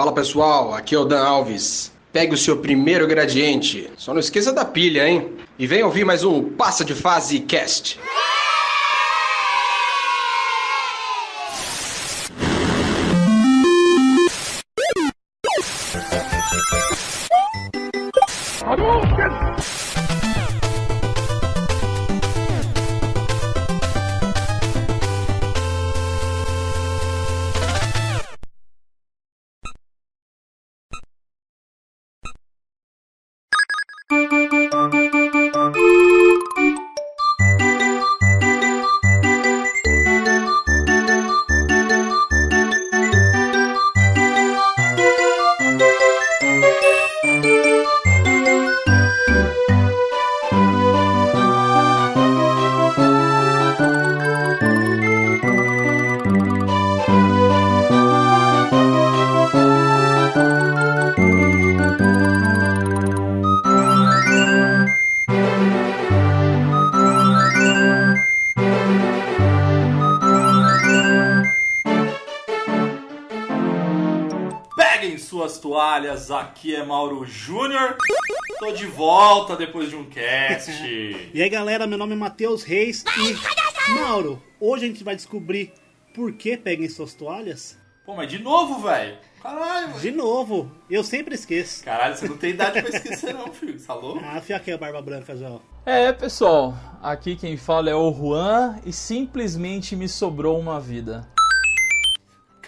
Fala pessoal, aqui é o Dan Alves. Pegue o seu primeiro gradiente. Só não esqueça da pilha, hein? E venha ouvir mais um Passa de Fase Cast. Mauro Júnior. Tô de volta depois de um cast. E aí galera, meu nome é Matheus Reis e Mauro, hoje a gente vai descobrir por que peguem suas toalhas. Pô, mas de novo, velho. Caralho. De novo, eu sempre esqueço. Caralho, você não tem idade pra esquecer não, filho. Você tá louco? Ah, fia aqui a barba branca já. ó. É, pessoal, aqui quem fala é o Juan e simplesmente me sobrou uma vida.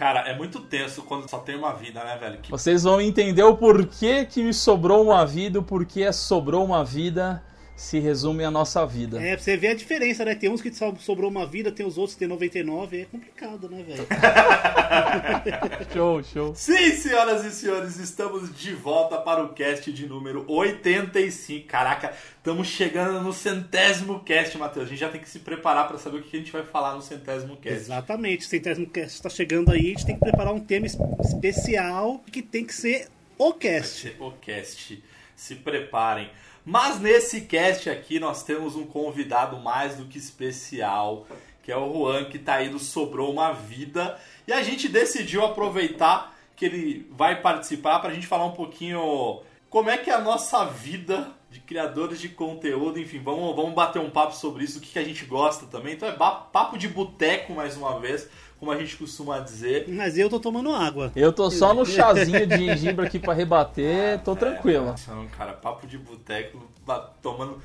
Cara, é muito tenso quando só tem uma vida, né, velho? Que Vocês vão entender o porquê que me sobrou uma vida, o porquê sobrou uma vida se resume a nossa vida. É, pra você ver a diferença, né? Tem uns que só sobrou uma vida, tem os outros que tem 99, é complicado, né, velho? Show, show. Sim, senhoras e senhores, estamos de volta para o cast de número 85. Caraca, estamos chegando no centésimo cast, Matheus. A gente já tem que se preparar para saber o que a gente vai falar no centésimo cast. Exatamente, o centésimo cast tá chegando aí, a gente tem que preparar um tema es- especial que tem que ser o cast. O cast. Se preparem. Mas nesse cast aqui nós temos um convidado mais do que especial, que é o Juan, que tá aí do Sobrou uma Vida. E a gente decidiu aproveitar que ele vai participar pra gente falar um pouquinho como é que é a nossa vida de criadores de conteúdo. Enfim, vamos, vamos bater um papo sobre isso, o que, que a gente gosta também. Então é papo de boteco mais uma vez, como a gente costuma dizer. Mas eu tô tomando água. Eu tô só no chazinho de gengibre aqui pra rebater, tô tranquilo. Nossa, não, cara, papo de boteco, ba- tomando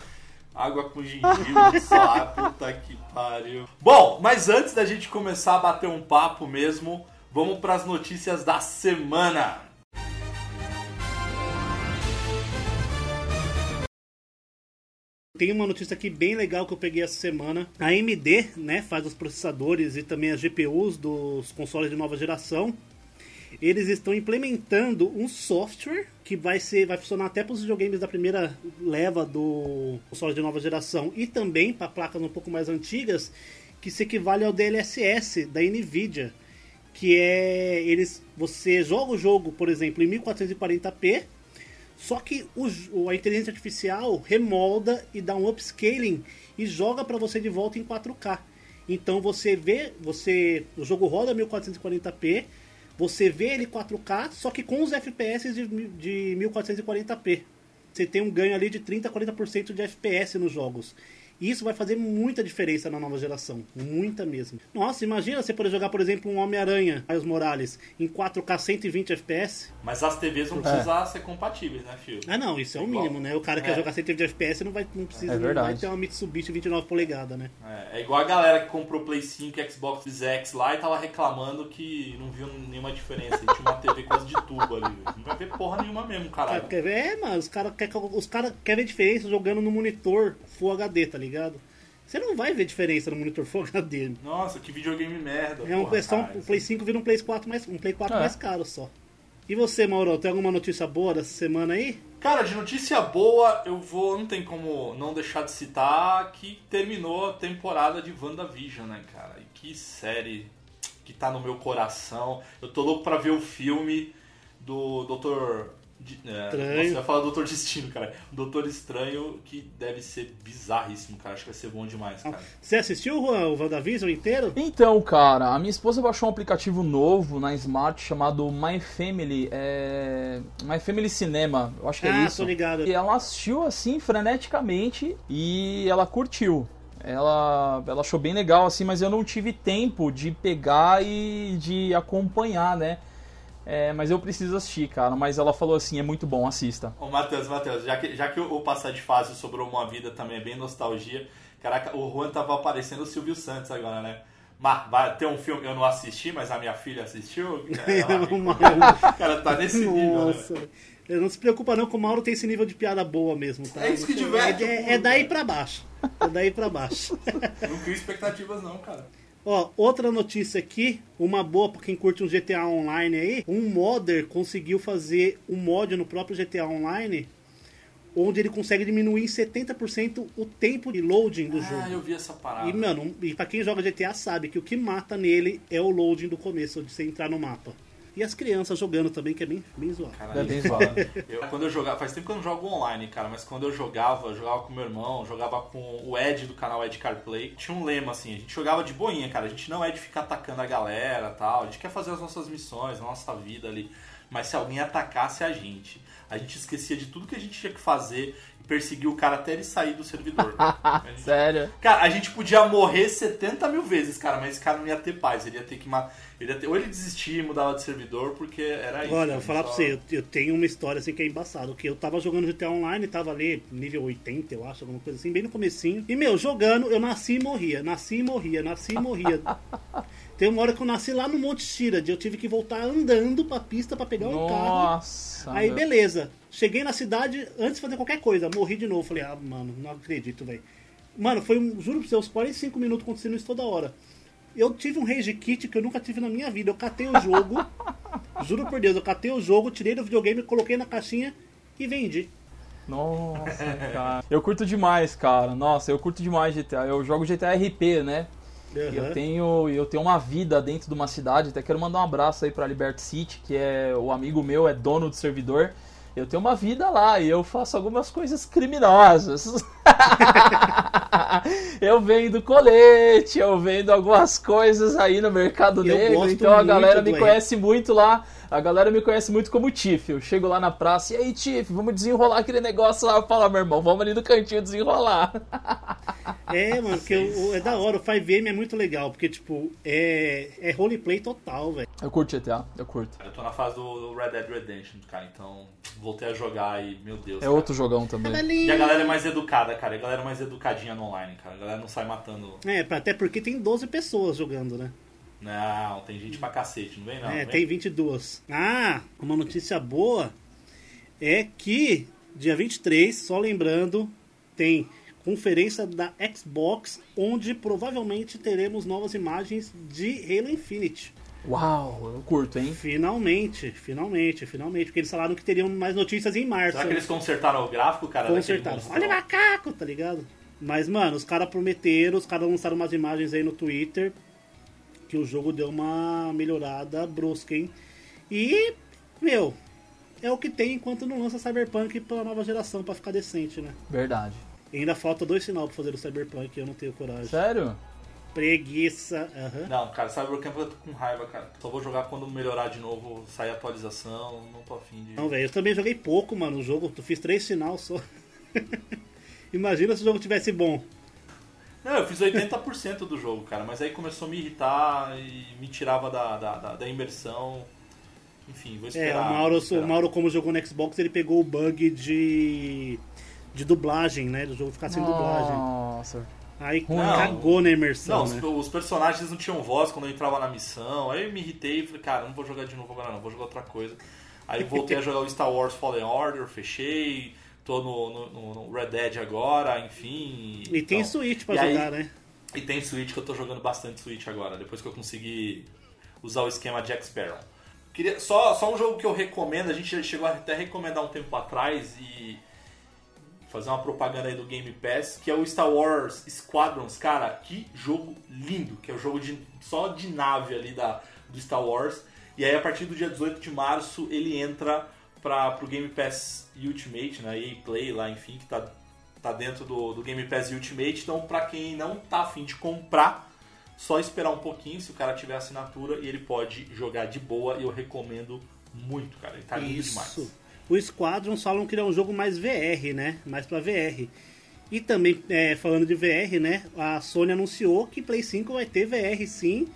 água com gengibre só, ah, puta que pariu. Bom, mas antes da gente começar a bater um papo mesmo, vamos pras notícias da semana. Tem uma notícia aqui bem legal que eu peguei essa semana. A AMD, né, faz os processadores e também as GPUs dos consoles de nova geração. Eles estão implementando um software que vai ser, vai funcionar até para os videogames da primeira leva do console de nova geração e também para placas um pouco mais antigas, que se equivale ao DLSS da Nvidia, que é eles você joga o jogo, por exemplo, em 1440p, só que o a inteligência artificial remolda e dá um upscaling e joga para você de volta em 4K. Então você vê, você o jogo roda 1440p, você vê ele 4K, só que com os FPS de, de 1440p. Você tem um ganho ali de 30 a 40% de FPS nos jogos. E isso vai fazer muita diferença na nova geração. Muita mesmo. Nossa, imagina você poder jogar, por exemplo, um Homem-Aranha, Miles Morales, em 4K 120 FPS. Mas as TVs não precisam ser compatíveis, né, filho? Ah, não, isso é o Igual. mínimo, né? O cara quer É. jogar 120 FPS não vai não precisa É não vai ter uma Mitsubishi 29 polegadas, né? É, é igual a galera que comprou Play 5 e Xbox X lá e tava reclamando que não viu nenhuma diferença. E tinha uma TV quase de tubo ali. Não vai ver porra nenhuma mesmo, caralho. Quer ver? É, mano, os caras querem os cara quer ver diferença jogando no monitor Full HD, tá ligado? Você não vai ver diferença no monitor Full HD. Nossa, que videogame merda. É, um, porra, é só um, cara. Play 5 vira um Play 4 mais, um Play 4 É. mais caro só. E você, Mauro, tem alguma notícia boa dessa semana aí? Cara, de notícia boa, eu vou. Não tem como não deixar de citar que terminou a temporada de WandaVision, né, cara? E que série que tá no meu coração. Eu tô louco pra ver o filme do Dr. De, é, ia falar Doutor Destino, cara. Doutor Estranho que deve ser bizarríssimo, cara. Acho que vai ser bom demais, cara. Você assistiu Juan, o WandaVision inteiro? Então, cara, a minha esposa baixou um aplicativo novo na Smart chamado My Family, é... My Family Cinema, eu acho que é ah, isso. tô ligado. E ela assistiu assim freneticamente e ela curtiu. Ela, ela achou bem legal assim, mas eu não tive tempo de pegar e de acompanhar, né? É, mas eu preciso assistir, cara. Mas ela falou assim, é muito bom, assista. Ô, Matheus, Matheus, já que, já que o, passar de fase sobrou uma vida também é bem nostalgia. Caraca, o Juan tava aparecendo o Silvio Santos agora, né? Mas vai ter um filme que eu não assisti, mas a minha filha assistiu. Ela- o cara tá nesse nível, né? Nossa. Não se preocupa não, que o Mauro tem esse nível de piada boa mesmo, tá? É isso que diverte É, público. é daí pra baixo. É daí pra baixo. Não crio expectativas não, cara. Ó, outra notícia aqui, uma boa pra quem curte um GTA Online aí, um modder conseguiu fazer um mod no próprio GTA Online, onde ele consegue diminuir em 70% o tempo de loading do Ah, jogo. eu vi essa parada. E, mano, e pra quem joga GTA sabe que o que mata nele é o loading do começo, de você entrar no mapa. E as crianças jogando também, que é bem, bem zoado. Caralho, É bem zoado. eu, quando eu jogava, faz tempo que eu não jogo online, cara, mas quando eu jogava, eu jogava com meu irmão, jogava com o Ed do canal Ed CarPlay. Tinha um lema assim, a gente jogava de boinha, cara. A gente não é de ficar atacando a galera tal. A gente quer fazer as nossas missões, a nossa vida ali. Mas se alguém atacasse a gente, a gente esquecia de tudo que a gente tinha que fazer e perseguia o cara até ele sair do servidor. A gente- Sério? Cara, a gente podia morrer 70 mil vezes, cara, mas esse cara não ia ter paz. Ele ia ter que. ma- Ele ter... Ou ele desistia e mudava de servidor, porque era isso. Olha, cara, vou falar só- pra você, eu, eu tenho uma história assim que é embaçado, que eu tava jogando GTA Online, tava ali nível 80, eu acho, alguma coisa assim, bem no comecinho. E, meu, jogando, eu nasci e morria, nasci e morria, nasci e morria. Tem uma hora que eu nasci lá no Monte Shirad, eu tive que voltar andando pra pista pra pegar um carro. Nossa. Aí, meu- beleza. Cheguei na cidade, antes de fazer qualquer coisa, morri de novo. Falei, ah, mano, não acredito, velho. Mano, foi, um, juro pra você, uns 45 minutos acontecendo isso toda hora. Eu tive um rage kit que eu nunca tive na minha vida. Eu catei o jogo, juro por Deus, eu catei o jogo, tirei do videogame, coloquei na caixinha e vendi. Nossa, cara. Eu curto demais, cara. Nossa, eu curto demais GTA. Eu jogo GTA RP, né? Aham. Eu tenho, eu tenho uma vida dentro de uma cidade. Até quero mandar um abraço aí pra Liberty City, que é o amigo meu, é dono do servidor. Eu tenho uma vida lá e eu faço algumas coisas criminosas. eu vendo colete, eu vendo algumas coisas aí no mercado Eu negro. Então a galera me conhece muito lá. A galera me conhece muito como Tiff. Eu chego lá na praça e aí, Tiff, vamos desenrolar aquele negócio lá. Eu falo, "Ah, meu irmão, vamos ali no cantinho desenrolar. É, mano, porque o- é da hora. O 5M é muito legal, porque, tipo, é, é roleplay total, velho. Eu curto GTA, eu curto. Eu tô na fase do Red Dead Redemption, cara, então voltei a jogar e, meu Deus. É cara. outro jogão também. E a galera é mais educada, cara. A galera é mais educadinha no online, cara. A galera não sai matando. É, até porque tem 12 pessoas jogando, né? Não, tem gente pra cacete, não vem não. é, vem? tem 22. Ah, uma notícia boa é que dia 23, só lembrando, tem conferência da Xbox, onde provavelmente teremos novas imagens de Halo Infinite. Uau, eu curto, hein? Finalmente, finalmente, finalmente. Porque eles falaram que teriam mais notícias em março. Será que eles consertaram o gráfico, cara? Consertaram. Olha macaco, tá ligado? Mas, mano, os caras prometeram, os caras lançaram umas imagens aí no Twitter que o jogo deu uma melhorada brusca, hein? E, meu, é o que tem enquanto não lança Cyberpunk pela nova geração pra ficar decente, né? Verdade. E ainda falta dois sinal pra fazer o Cyberpunk e eu não tenho coragem. Sério? Preguiça. Aham. Não, cara, Cyberpunk eu tô com raiva, cara. Só vou jogar quando melhorar de novo, sair atualização, não tô afim de. Não, velho, eu também joguei pouco, mano, o jogo. Tu fiz três sinal só. Imagina se o jogo tivesse bom. Não, eu fiz 80% do jogo, cara, mas aí começou a me irritar e me tirava da, da, da, da imersão. Enfim, vou É, esperar. o Mauro, vou o esperar. Mauro, como jogou no Xbox, ele pegou o bug de. de dublagem, né? Do jogo ficar sem dublagem. Nossa. Aí Não. cagou na imersão, Não, os, né? os personagens não tinham voz quando eu entrava na missão. Aí eu me irritei e falei, cara, não vou jogar de novo agora não, vou jogar outra coisa. Aí voltei a jogar o Star Wars Fallen Order, fechei, tô no, no- no- Red Dead agora, enfim. E tem. Switch pra E aí- jogar, né? E tem Switch que eu tô jogando bastante Switch agora, depois que eu consegui usar o esquema Jack Sparrow. Queria, só, só um jogo que eu recomendo, a gente chegou até a recomendar um tempo atrás e fazer uma propaganda aí do Game Pass, que é o Star Wars Squadrons, cara, que jogo lindo, que é o jogo de, só de nave ali da, do Star Wars. E aí a partir do dia 18 de março ele entra para pro Game Pass Ultimate, né? EA Play lá, enfim, que tá, tá dentro do, do Game Pass Ultimate. Então, para quem não tá afim de comprar, só esperar um pouquinho se o cara tiver assinatura e ele pode jogar de boa. E eu recomendo muito, cara. Ele tá lindo Isso. demais. O Squadron falam que ele é um jogo mais VR, né? Mais pra VR. E também, é, falando de VR, né? A Sony anunciou que Play 5 vai ter VR sim.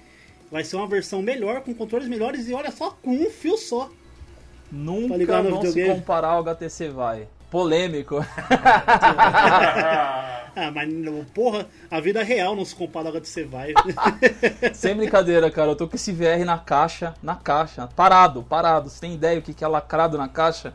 Vai ser uma versão melhor, com controles melhores e olha só, com um fio só. Nunca no vão se comparar ao HTC Vai. Polêmico. Ah, mas não, porra, a vida real não se compara ao HTC Vive. Sem brincadeira, cara. Eu tô com esse VR na caixa, na caixa, parado, parado. Você tem ideia o que que é lacrado na caixa?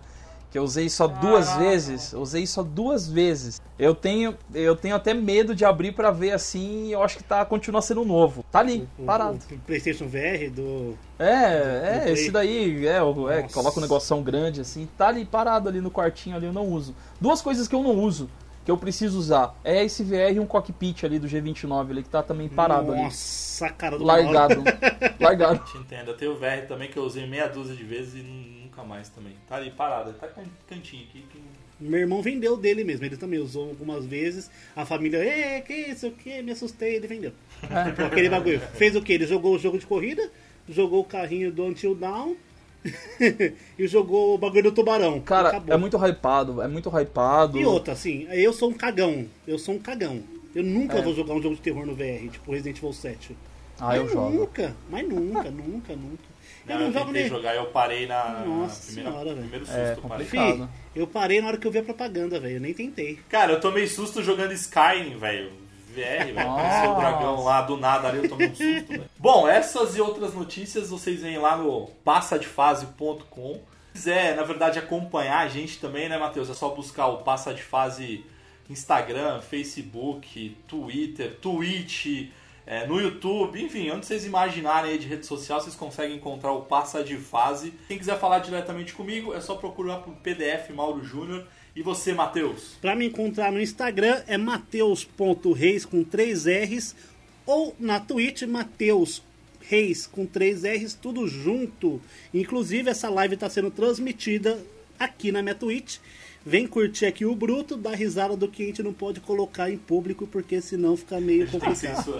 Que eu usei só duas vezes. Eu usei só duas vezes. Eu tenho, eu tenho até medo de abrir pra ver assim. e Eu acho que tá continua sendo novo. Tá ali, parado. O, o PlayStation VR do. É, é, Play. esse daí, é, o- é Nossa. coloca um negoção grande assim, tá ali parado ali no quartinho ali, eu não uso. Duas coisas que eu não uso, que eu preciso usar, é esse VR e um cockpit ali do G29 ali, que tá também parado ali. Nossa, cara do Largado. Largado. Te entendo. Eu tenho o VR também que eu usei meia dúzia de vezes e nunca mais também. Tá ali parado, tá com um cantinho aqui. que- Meu irmão vendeu dele mesmo, ele também usou algumas vezes. A família, é, que isso, o que? Me assustei, ele vendeu. Aquele bagulho. Fez o que? Ele jogou o jogo de corrida, jogou o carrinho do Until Down e jogou o bagulho do tubarão. Cara, Acabou. é muito hypado, é muito hypado. E outra, assim, eu sou um cagão. Eu sou um cagão. Eu nunca É. vou jogar um jogo de terror no VR, tipo Resident Evil 7. Ah, mas eu jogo. nunca, mas nunca, nunca, nunca. Não, Eu eu, não jogo tentei nem. jogar e eu parei na, Nossa primeira, senhora, velho. primeiro susto. É, eu parei. complicado. Fi, eu parei na hora que eu vi a propaganda, velho. Eu nem tentei. Cara, eu tomei susto jogando Skyrim, velho. VR, velho. Apareceu o dragão lá do nada ali, eu tomei um susto, velho. Bom, essas e outras notícias vocês veem lá no passadefase.com. Se quiser, na verdade, acompanhar a gente também, né, Matheus? É só buscar o Passa de Fase Instagram, Facebook, Twitter, Twitch, é, no YouTube, enfim, onde vocês imaginarem aí de rede social, vocês conseguem encontrar o Passa de Fase. Quem quiser falar diretamente comigo, é só procurar por PDF Mauro Júnior. E você, Matheus? Pra me encontrar no Instagram é mateus.reis com três R's ou na Twitch Mateus Reis com três R's, tudo junto. Inclusive essa live está sendo transmitida aqui na minha Twitch. Vem curtir aqui o bruto, dar risada do que a gente não pode colocar em público, porque senão fica meio que complicado.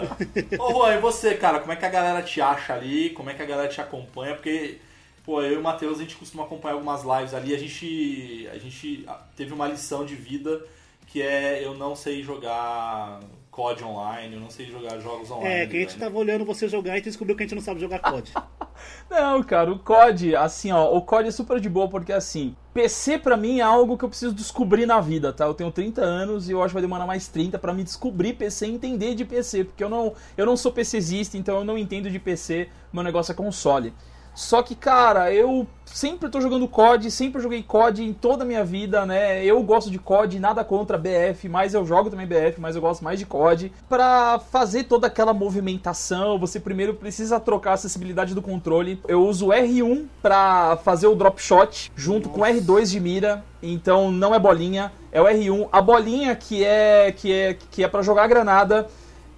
Ô Juan, e você, cara? Como é que a galera te acha ali? Como é que a galera te acompanha? Porque, pô, eu e o Matheus, a gente costuma acompanhar algumas lives ali. A gente, a gente teve uma lição de vida que é eu não sei jogar COD online, eu não sei jogar jogos online. É, que a gente velho. tava olhando você jogar e descobriu que a gente não sabe jogar COD. Não, cara, o COD, assim, ó, o COD é super de boa porque, assim, PC pra mim é algo que eu preciso descobrir na vida, tá? Eu tenho 30 anos e eu acho que vai demorar mais 30 pra me descobrir PC e entender de PC, porque eu não, eu não sou PCzista, então eu não entendo de PC, meu negócio é console. Só que, cara, eu sempre tô jogando COD, sempre joguei COD em toda a minha vida, né? Eu gosto de COD, nada contra BF, mas eu jogo também BF, mas eu gosto mais de COD. Pra fazer toda aquela movimentação, você primeiro precisa trocar a acessibilidade do controle. Eu uso o R1 pra fazer o drop shot junto com o R2 de mira, então não é bolinha, é o R1. A bolinha que é que é que é para jogar a granada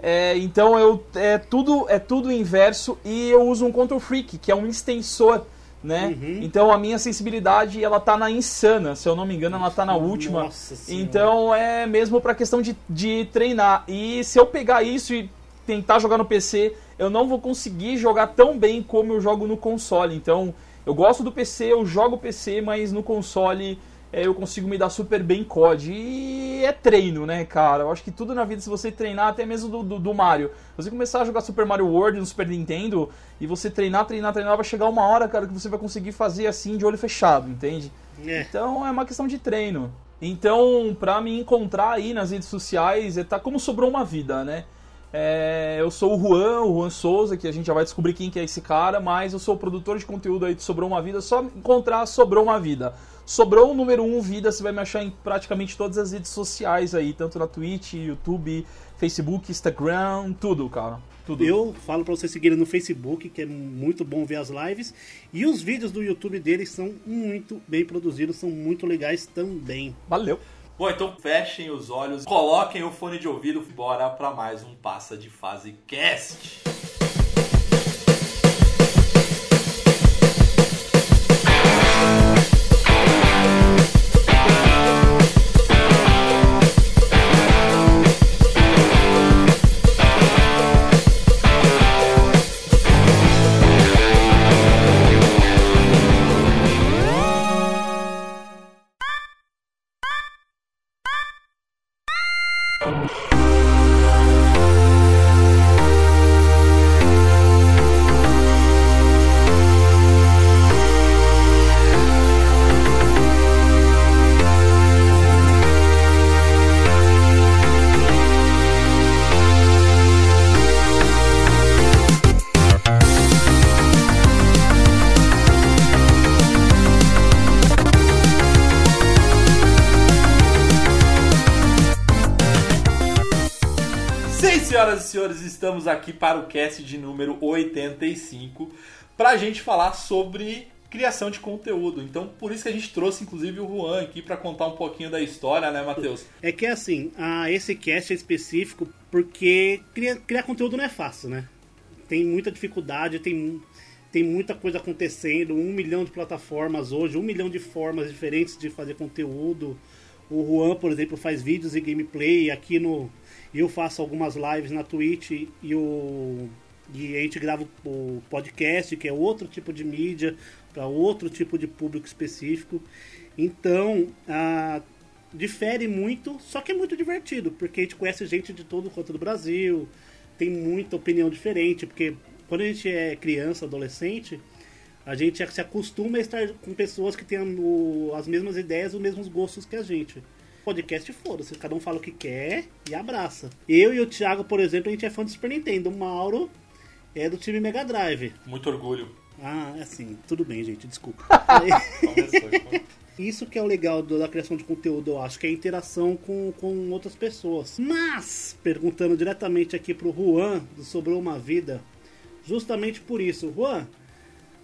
é, então eu é tudo é tudo inverso e eu uso um Control Freak, que é um extensor, né? Então a minha sensibilidade ela tá na insana, se eu não me engano, ela tá na última. Nossa. Então é mesmo pra questão de, de treinar. E se eu pegar isso e tentar jogar no PC, eu não vou conseguir jogar tão bem como eu jogo no console. Então eu gosto do PC, eu jogo PC, mas no console é, eu consigo me dar super bem COD. E é treino, né, cara? Eu acho que tudo na vida, se você treinar, até mesmo do, do, do Mario. Você começar a jogar Super Mario World no Super Nintendo e você treinar, treinar, treinar, vai chegar uma hora, cara, que você vai conseguir fazer assim de olho fechado, entende? É. Então é uma questão de treino. Então, pra me encontrar aí nas redes sociais, é tá como sobrou uma vida, né? É, eu sou o Juan, o Juan Souza, que a gente já vai descobrir quem que é esse cara, mas eu sou o produtor de conteúdo aí de Sobrou Uma Vida, só encontrar Sobrou Uma Vida. Sobrou o número 1 um Vida, você vai me achar em praticamente todas as redes sociais aí, tanto na Twitch, YouTube, Facebook, Instagram, tudo, cara. Tudo. Eu falo pra vocês seguirem no Facebook, que é muito bom ver as lives. E os vídeos do YouTube deles são muito bem produzidos, são muito legais também. Valeu. Bom, então fechem os olhos, coloquem o fone de ouvido, bora pra mais um Passa de Fase Cast. Estamos aqui para o cast de número 85 para a gente falar sobre criação de conteúdo. Então, por isso que a gente trouxe inclusive o Juan aqui para contar um pouquinho da história, né, Matheus? É que assim, a, esse cast é específico porque criar, criar conteúdo não é fácil, né? Tem muita dificuldade, tem, tem muita coisa acontecendo, um milhão de plataformas hoje, um milhão de formas diferentes de fazer conteúdo. O Juan, por exemplo, faz vídeos e gameplay. Aqui no. Eu faço algumas lives na Twitch e o. E a gente grava o podcast, que é outro tipo de mídia, para outro tipo de público específico. Então, difere muito, só que é muito divertido, porque a gente conhece gente de todo o canto do Brasil, tem muita opinião diferente, porque quando a gente é criança, adolescente, a gente se acostuma a estar com pessoas que têm as mesmas ideias, os mesmos gostos que a gente. Podcast foda-se, cada um fala o que quer e abraça. Eu e o Thiago, por exemplo, a gente é fã do Super Nintendo. O Mauro é do time Mega Drive. Muito orgulho. Ah, é assim, tudo bem, gente, desculpa. Então. Isso que é o legal da criação de conteúdo, eu acho, que é a interação com, com outras pessoas. Mas, perguntando diretamente aqui pro Juan, do Sobrou Uma Vida, justamente por isso, Juan,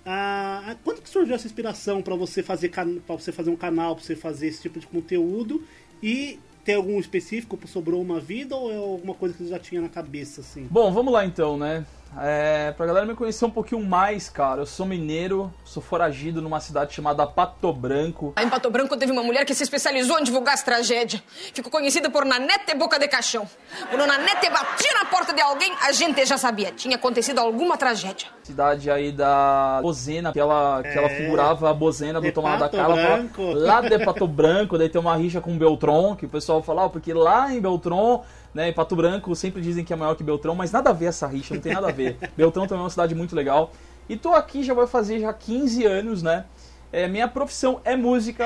ah, quando que surgiu essa inspiração para você fazer para você fazer um canal, para você fazer esse tipo de conteúdo e tem algum específico Sobrou Uma Vida ou é alguma coisa que você já tinha na cabeça assim? Bom, vamos lá então, né? É, pra galera me conhecer um pouquinho mais, cara, eu sou mineiro, sou foragido numa cidade chamada Pato Branco. Em Pato Branco teve uma mulher que se especializou em divulgar as tragédias. Ficou conhecida por Nanete Boca de Caixão. Quando Nanete batia na porta de alguém, a gente já sabia. Tinha acontecido alguma tragédia. Cidade aí da Bozena, que ela, que ela É. figurava a Bozena do Tomada da fala- Branco. Lá de Pato Branco, daí tem uma rixa com Beltron, que o pessoal fala, ó, porque lá em Beltron, né, em Pato Branco, sempre dizem que é maior que Beltrão, mas nada a ver essa rixa, não tem nada a ver. Beltrão também é uma cidade muito legal. E tô aqui, já vai fazer já 15 anos, né? É, minha profissão é música.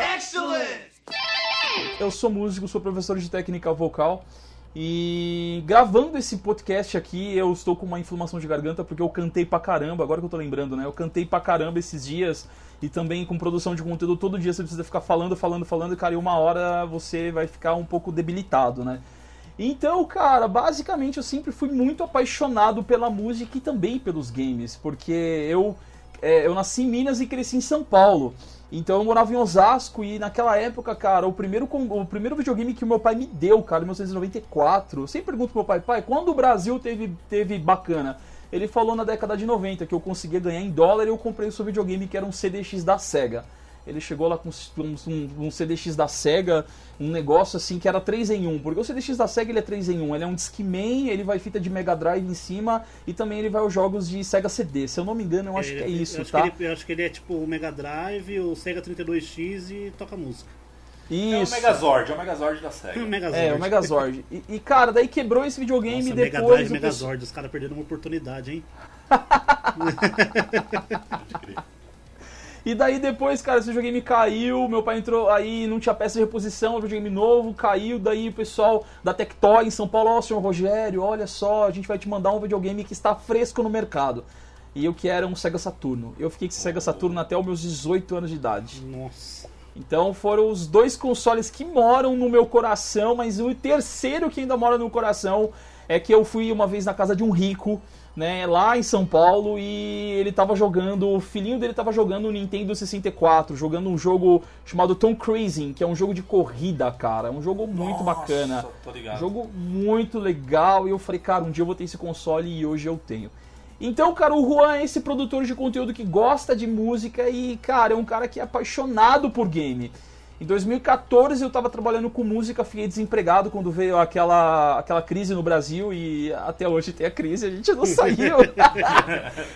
Eu sou músico, sou professor de técnica vocal. E gravando esse podcast aqui, eu estou com uma inflamação de garganta porque eu cantei pra caramba, agora que eu tô lembrando, né? Eu cantei pra caramba esses dias e também com produção de conteúdo todo dia você precisa ficar falando, falando, falando, e cara, e uma hora você vai ficar um pouco debilitado, né? Então, cara, basicamente eu sempre fui muito apaixonado pela música e também pelos games, porque eu, é, eu nasci em Minas e cresci em São Paulo. Então eu morava em Osasco e naquela época, cara, o primeiro, o primeiro videogame que meu pai me deu, cara, em 1994. Eu sempre pergunto pro meu pai, pai, quando o Brasil teve, teve bacana? Ele falou na década de 90 que eu conseguia ganhar em dólar e eu comprei o seu videogame que era um CDX da SEGA. Ele chegou lá com um, um- um CDX da SEGA, um negócio assim que era 3 em 1. Porque o CDX da SEGA ele é 3 em 1. Ele é um Discman, ele vai fita de Mega Drive em cima e também ele vai aos jogos de Sega CD. Se eu não me engano, eu acho que é Ele- isso, eu acho tá? Que ele, eu acho que ele é tipo o Mega Drive, o Sega 32X e toca música. É o Isso. Megazord, é o Megazord da SEGA. Megazord. É, o Megazord. E, e, cara, daí quebrou esse videogame Nossa, e Mega depois. Drive e pessoal- Megazord, os caras perderam uma oportunidade, hein? E daí depois, cara, esse videogame caiu, meu pai entrou aí, não tinha peça de reposição, o videogame novo, caiu, daí o pessoal da Tectoy em São Paulo, ó, senhor Rogério, olha só, a gente vai te mandar um videogame que está fresco no mercado. E eu que era um Sega Saturno. Eu fiquei com esse Sega Saturno até os meus 18 anos de idade. Nossa. Então foram os dois consoles que moram no meu coração, mas o terceiro que ainda mora no coração é que eu fui uma vez na casa de um rico, né, lá em São Paulo, e ele tava jogando, o filhinho dele tava jogando o Nintendo 64, jogando um jogo chamado Tom Cruising, que é um jogo de corrida, cara. Um jogo muito Nossa, bacana. ligado. Jogo muito legal, e eu falei, cara, um dia eu vou ter esse console e hoje eu tenho. Então, cara, o Juan é esse produtor de conteúdo que gosta de música e, cara, é um cara que é apaixonado por game. Em 2014 eu tava trabalhando com música, fiquei desempregado quando veio aquela, aquela crise no Brasil e até hoje tem a crise, a gente não saiu.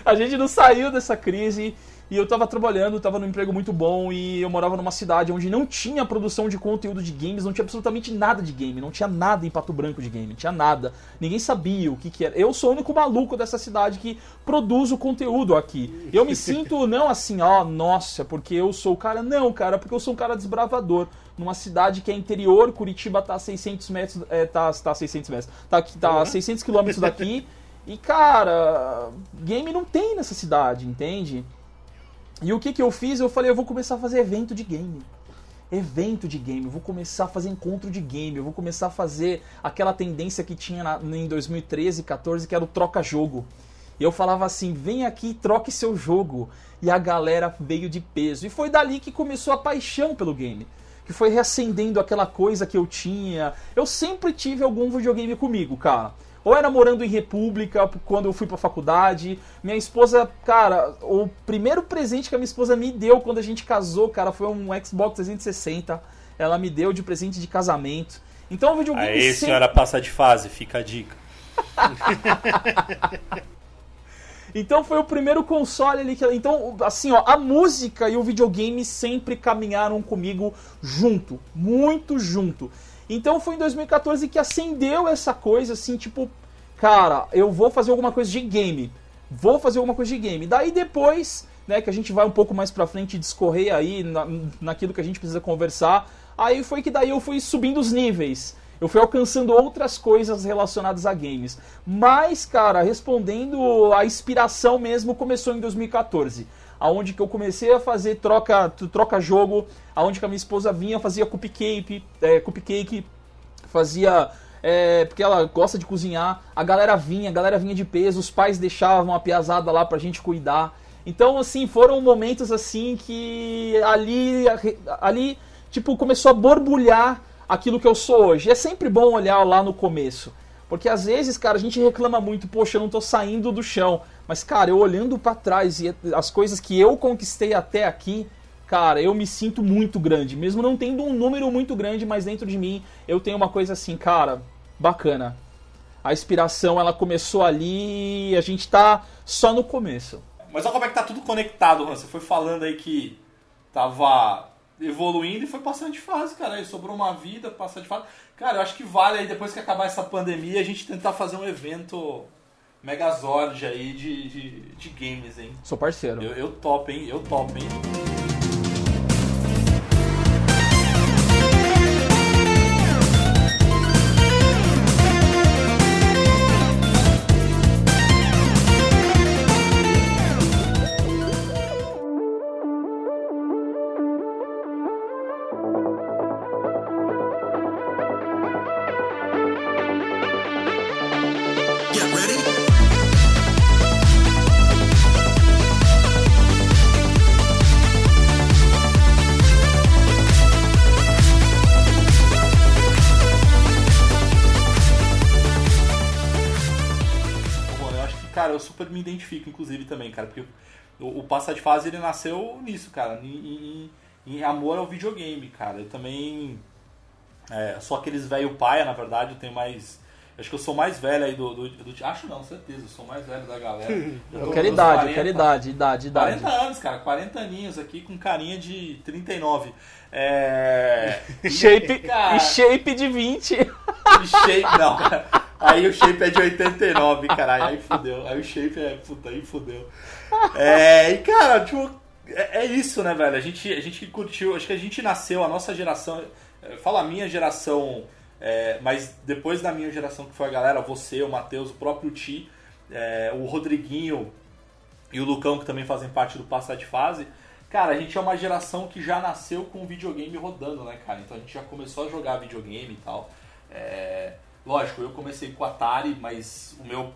a gente não saiu dessa crise. E eu tava trabalhando, tava num emprego muito bom e eu morava numa cidade onde não tinha produção de conteúdo de games, não tinha absolutamente nada de game, não tinha nada em Pato Branco de game, não tinha nada. Ninguém sabia o que, que era. Eu sou o único maluco dessa cidade que produz o conteúdo aqui. Eu me sinto não assim, ó, nossa, porque eu sou o cara. Não, cara, porque eu sou um cara desbravador numa cidade que é interior, Curitiba tá a 600 metros, é, tá, tá a 600 metros, tá, tá a 600 quilômetros daqui, e cara, game não tem nessa cidade, entende? E o que que eu fiz? Eu falei, eu vou começar a fazer evento de game. Evento de game, eu vou começar a fazer encontro de game, eu vou começar a fazer aquela tendência que tinha na, em 2013, 14, que era o troca-jogo. Eu falava assim: vem aqui e troque seu jogo. E a galera veio de peso. E foi dali que começou a paixão pelo game. Que foi reacendendo aquela coisa que eu tinha. Eu sempre tive algum videogame comigo, cara ou era morando em República quando eu fui pra faculdade. Minha esposa, cara, o primeiro presente que a minha esposa me deu quando a gente casou, cara, foi um Xbox 360. Ela me deu de presente de casamento. Então o videogame. Aí, sempre... senhora passa de fase, fica a dica. Então foi o primeiro console ali que. Então, assim, ó, a música e o videogame sempre caminharam comigo junto. Muito junto. Então foi em 2014 que acendeu essa coisa, assim, tipo, cara, eu vou fazer alguma coisa de game. Vou fazer alguma coisa de game. Daí depois, né, que a gente vai um pouco mais pra frente discorrer aí na, naquilo que a gente precisa conversar, aí foi que daí eu fui subindo os níveis. Eu fui alcançando outras coisas relacionadas a games. Mas, cara, respondendo, a inspiração mesmo começou em 2014 aonde que eu comecei a fazer troca troca jogo, aonde que a minha esposa vinha, fazia cupcake, é, cupcake fazia é, porque ela gosta de cozinhar, a galera vinha, a galera vinha de peso, os pais deixavam a piazada lá pra gente cuidar. Então, assim, foram momentos assim que ali, ali, tipo, começou a borbulhar aquilo que eu sou hoje. É sempre bom olhar lá no começo. Porque às vezes, cara, a gente reclama muito, poxa, eu não tô saindo do chão. Mas, cara, eu olhando para trás e as coisas que eu conquistei até aqui, cara, eu me sinto muito grande. Mesmo não tendo um número muito grande, mas dentro de mim eu tenho uma coisa assim, cara, bacana. A inspiração, ela começou ali e a gente tá só no começo. Mas olha como é que tá tudo conectado, Você foi falando aí que tava evoluindo e foi passando de fase, cara. Aí sobrou uma vida, passando de fase. Cara, eu acho que vale aí, depois que acabar essa pandemia, a gente tentar fazer um evento Megazord aí de, de, de games, hein? Sou parceiro. Eu, eu topo, hein? Eu topo, hein? Identifico, inclusive, também, cara. Porque o, o Passa de Fase ele nasceu nisso, cara. Em, em, em amor ao videogame, cara. Eu também. É, sou aqueles velho paia, na verdade, eu tenho mais. Acho que eu sou mais velho aí do, do, do, Acho não, certeza, eu sou mais velho da galera. Eu, eu quero idade, 40, eu quero idade, idade, idade. 40 anos, cara, 40 aninhos aqui com carinha de 39. É. shape, cara, e shape de 20. E shape, não, cara. Aí o shape é de 89, caralho. Aí fudeu. Aí o shape é. Puta, aí fudeu. É, e cara, tipo, é, é, isso, né, velho? A gente, a gente curtiu. Acho que a gente nasceu, a nossa geração. Fala a minha geração, é, mas depois da minha geração, que foi a galera, você, o Matheus, o próprio Ti, é, o Rodriguinho e o Lucão, que também fazem parte do Passar de Fase. Cara, a gente é uma geração que já nasceu com o videogame rodando, né, cara? Então a gente já começou a jogar videogame e tal. É, Lógico, eu comecei com o Atari, mas o meu,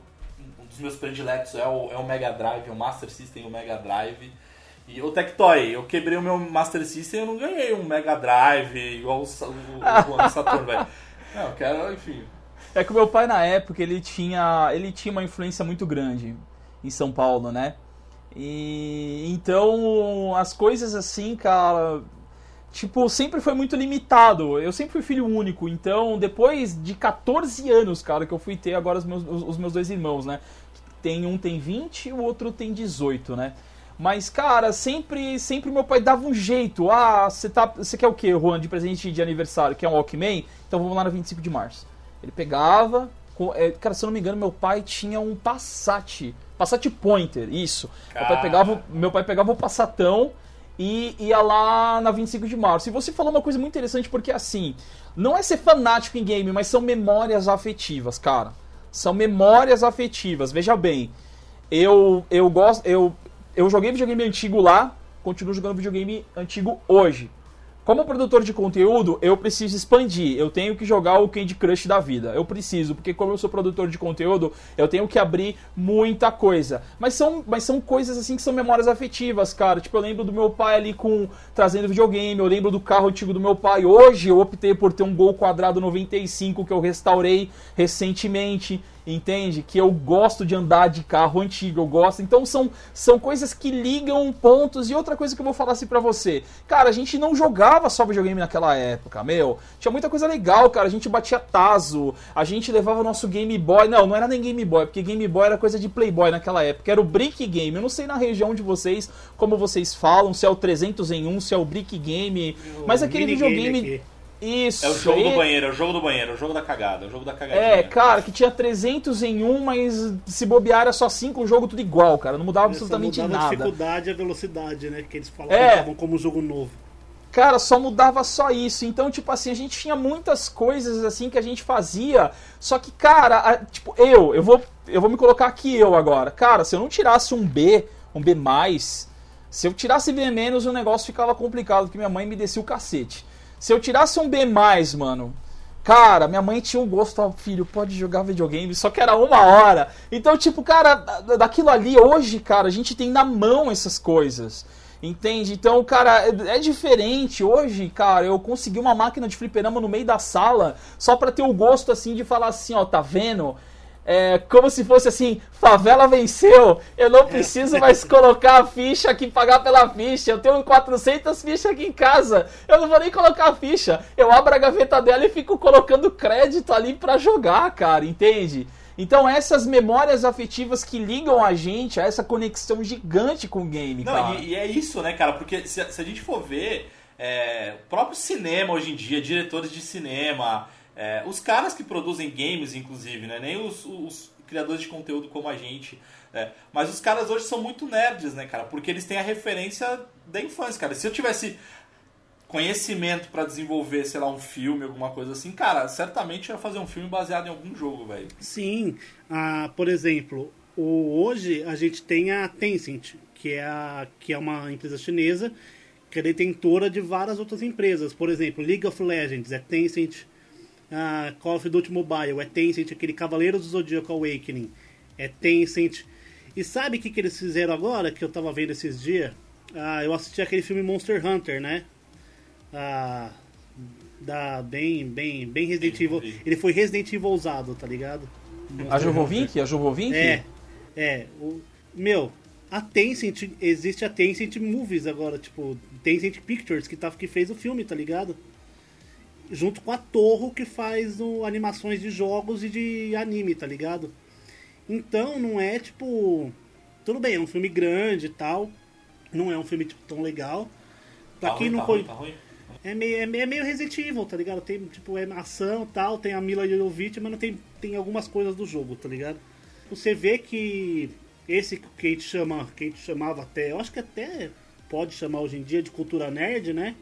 um dos meus prediletos é o, é o Mega Drive, é o Master System o Mega Drive. E o Tectoy, eu quebrei o meu Master System e eu não ganhei um Mega Drive igual o, o, o Saturn, velho. Não, eu quero, enfim. É que o meu pai na época, ele tinha, ele tinha uma influência muito grande em São Paulo, né? E então as coisas assim, cara, tipo, sempre foi muito limitado. Eu sempre fui filho único, então depois de 14 anos, cara, que eu fui ter agora os meus, os, os meus dois irmãos, né? Tem um tem 20 e o outro tem 18, né? Mas, cara, sempre sempre meu pai dava um jeito. Ah, você tá, você quer o quê, Juan, de presente de aniversário? Quer um Walkman? Então vamos lá na 25 de março. Ele pegava, com, é, cara, se eu não me engano, meu pai tinha um Passat, Passat Pointer, isso. Meu pai, pegava, meu pai pegava o Passatão e ia lá na 25 de março. E você falou uma coisa muito interessante, porque assim, não é ser fanático em game, mas são memórias afetivas, cara. São memórias afetivas. Veja bem, eu eu gosto, eu eu joguei videogame antigo lá, continuo jogando videogame antigo hoje. Como produtor de conteúdo, eu preciso expandir. Eu tenho que jogar o Candy Crush da vida. Eu preciso, porque como eu sou produtor de conteúdo, eu tenho que abrir muita coisa. Mas são, mas são coisas assim que são memórias afetivas, cara. Tipo, eu lembro do meu pai ali com trazendo videogame, eu lembro do carro antigo do meu pai. Hoje eu optei por ter um Gol quadrado 95 que eu restaurei recentemente entende? Que eu gosto de andar de carro antigo, eu gosto. Então são, são coisas que ligam pontos. E outra coisa que eu vou falar assim pra você, cara, a gente não jogava só videogame naquela época, meu. Tinha muita coisa legal, cara. A gente batia taso, a gente levava o nosso Game Boy. Não, não era nem Game Boy, porque Game Boy era coisa de Playboy naquela época. Era o Brick Game. Eu não sei na região de vocês como vocês falam, se é o 300 em 1, se é o Brick Game. O mas aquele videogame. aqui. Isso. É o jogo do e- banheiro, é o jogo do banheiro, é o jogo da cagada, é o jogo da cagadinha. É, cara, que tinha 300 em um, mas se bobear era só 5, o jogo tudo igual, cara. Não mudava absolutamente mudava a nada. dificuldade e a velocidade, né? Que eles falavam É. como um jogo novo. Cara, só mudava só isso. Então, tipo assim, a gente tinha muitas coisas assim que a gente fazia. Só que, cara, a- tipo, eu, eu vou, eu vou me colocar aqui eu agora. Cara, se eu não tirasse um B, um B+, se eu tirasse B menos, o negócio ficava complicado, porque minha mãe me descia o cacete. Se eu tirasse um B+, mano, Cara, minha mãe tinha um gosto, ó, filho, pode jogar videogame, só que era uma hora. Então, tipo, cara, da- daquilo ali, hoje, cara, a gente tem na mão essas coisas. Entende? Então, cara, é, é diferente. Hoje, cara, eu consegui uma máquina de fliperama no meio da sala só pra ter o gosto, assim, de falar assim, ó, tá vendo? É como se fosse assim, favela venceu, eu não preciso mais colocar a ficha aqui, pagar pela ficha, eu tenho 400 fichas aqui em casa, eu não vou nem colocar a ficha, eu abro a gaveta dela e fico colocando crédito ali pra jogar, cara, entende? Então essas memórias afetivas que ligam a gente a essa conexão gigante com o game, Não, cara. e, e é isso, né, cara? Porque se, se a gente for ver, é, o próprio cinema hoje em dia, diretores de cinema, é, os caras que produzem games, inclusive, né? Nem os, os criadores de conteúdo como a gente. né? Mas os caras hoje são muito nerds, né, cara? Porque eles têm a referência da infância, cara. Se eu tivesse conhecimento pra desenvolver, sei lá, um filme, alguma coisa assim, cara, certamente ia fazer um filme baseado em algum jogo, velho. Sim, ah, por exemplo, hoje a gente tem a Tencent, que é, a, que é uma empresa chinesa que é detentora de várias outras empresas. Por exemplo, League of Legends é Tencent, ah, Call of Duty Mobile é Tencent, aquele Cavaleiros do Zodíaco Awakening é Tencent. E sabe o que, que eles fizeram agora, que eu tava vendo esses dias? Ah, eu assisti aquele filme Monster Hunter, né? Ah, da bem, bem, bem Resident Evil. Ele foi Resident Evil usado, tá ligado? A Jovovink? A Jovovink? É, é. O, meu, a Tencent, existe a Tencent Movies agora, tipo, Tencent Pictures, que, tá, que fez o filme, tá ligado? Junto com a Torro, que faz o, animações de jogos e de anime, tá ligado? Então, não é tipo. Tudo bem, é um filme grande e tal. Não é um filme tipo, tão legal. Pra Tá quem ruim, não tá ruim, tá ruim. é meio, é meio, é meio Resident Evil, tá ligado? Tem, tipo, é ação e tal, tem a Mila Jovovich, mas não tem, tem algumas coisas do jogo, tá ligado? Você vê que esse que a gente chama, que a gente chamava até, eu acho que até pode chamar hoje em dia de cultura nerd, né?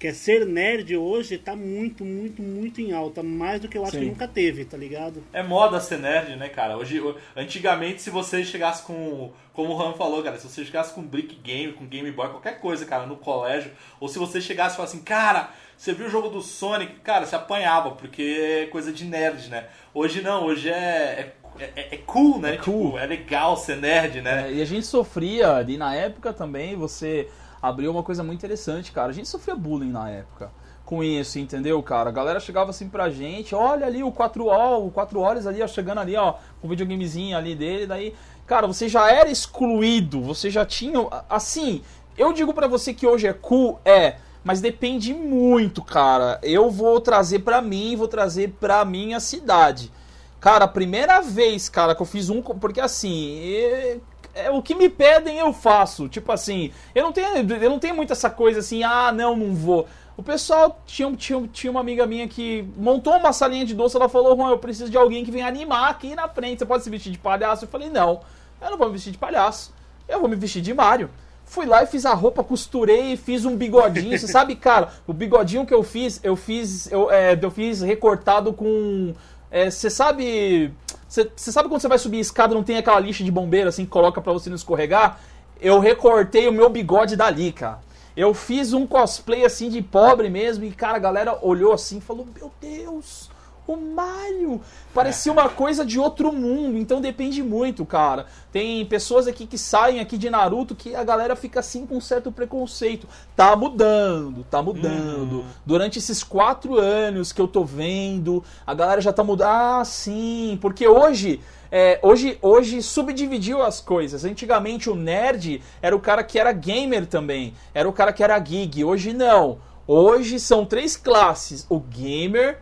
Que é ser nerd hoje tá muito, muito, muito em alta, mais do que eu acho Sim. que nunca teve, tá ligado? É moda ser nerd, né, cara? Hoje, antigamente, se você chegasse com. Como o Ram falou, cara, se você chegasse com Brick Game, com Game Boy, qualquer coisa, cara, no colégio, ou se você chegasse e falasse assim, cara, você viu o jogo do Sonic? Cara, você apanhava, porque é coisa de nerd, né? Hoje não, hoje é. É, é- é cool, né? cool. Tipo, é legal ser nerd, né? É, e a gente sofria ali na época também, você abriu uma coisa muito interessante, cara. A gente sofria bullying na época com isso, entendeu, cara? A galera chegava assim pra gente, olha ali o 4O, o 4 horas ali, ó, chegando ali, ó, com o videogamezinho ali dele, daí, cara, você já era excluído, você já tinha, assim, eu digo pra você que hoje é cool, é, mas depende muito, cara. Eu vou trazer pra mim, vou trazer pra minha cidade. Cara, a primeira vez, cara, que eu fiz um. Porque assim. É, o que me pedem eu faço. Tipo assim, eu não tenho, eu não tenho muito essa coisa assim, ah, não, não vou. O pessoal tinha, tinha, tinha uma amiga minha que montou uma salinha de doce, ela falou, Juan, eu preciso de alguém que venha animar aqui na frente. Você pode se vestir de palhaço? Eu falei, não, eu não vou me vestir de palhaço. Eu vou me vestir de Mario. Fui lá e fiz a roupa, costurei, fiz um bigodinho. Você sabe, cara, o bigodinho que eu fiz, eu fiz, eu, é, eu fiz recortado com. Você é, sabe. Você sabe quando você vai subir a escada não tem aquela lixa de bombeiro assim que coloca para você não escorregar? Eu recortei o meu bigode dali, cara. Eu fiz um cosplay assim de pobre mesmo e, cara, a galera olhou assim e falou: Meu Deus, o Mario! Parecia uma coisa de outro mundo, então depende muito, cara. Tem pessoas aqui que saem aqui de Naruto que a galera fica assim com um certo preconceito. Tá mudando, tá mudando. Uhum. Durante esses quatro anos que eu tô vendo, a galera já tá mudando. Ah, sim, porque hoje. É, hoje, hoje subdividiu as coisas. Antigamente o nerd era o cara que era gamer também, era o cara que era geek. Hoje não. Hoje são três classes: o gamer,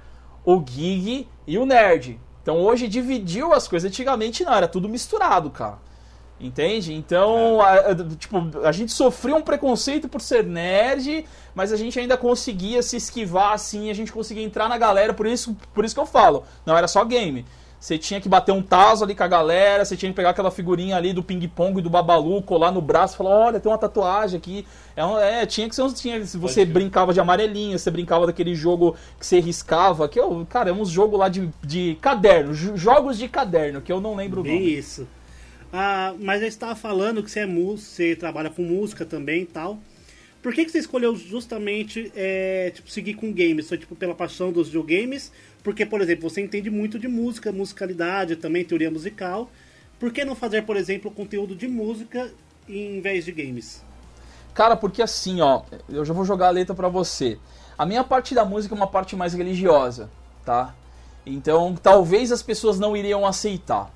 o geek e o nerd. Então hoje dividiu as coisas. Antigamente não, era tudo misturado, cara. Entende? Então, é. a, a, tipo, a gente sofreu um preconceito por ser nerd, mas a gente ainda conseguia se esquivar assim, a gente conseguia entrar na galera, por isso, por isso que eu falo, não era só game. Você tinha que bater um taso ali com a galera, você tinha que pegar aquela figurinha ali do ping-pong e do babalu, colar no braço e falar: olha, tem uma tatuagem aqui. É, um, é tinha que ser. Tinha, você brincava de amarelinho, você brincava daquele jogo que você riscava, que eu, cara, é uns jogos lá de, de caderno, jogos de caderno, que eu não lembro Bem o nome. Isso. Ah, mas eu estava falando que você é músico, você trabalha com música também e tal. Por que, que você escolheu justamente é, tipo, seguir com games? Foi tipo pela paixão dos videogames? Porque, por exemplo, você entende muito de música, musicalidade, também teoria musical. Por que não fazer, por exemplo, conteúdo de música em vez de games? Cara, porque assim, ó, eu já vou jogar a letra para você. A minha parte da música é uma parte mais religiosa, tá? Então, talvez as pessoas não iriam aceitar,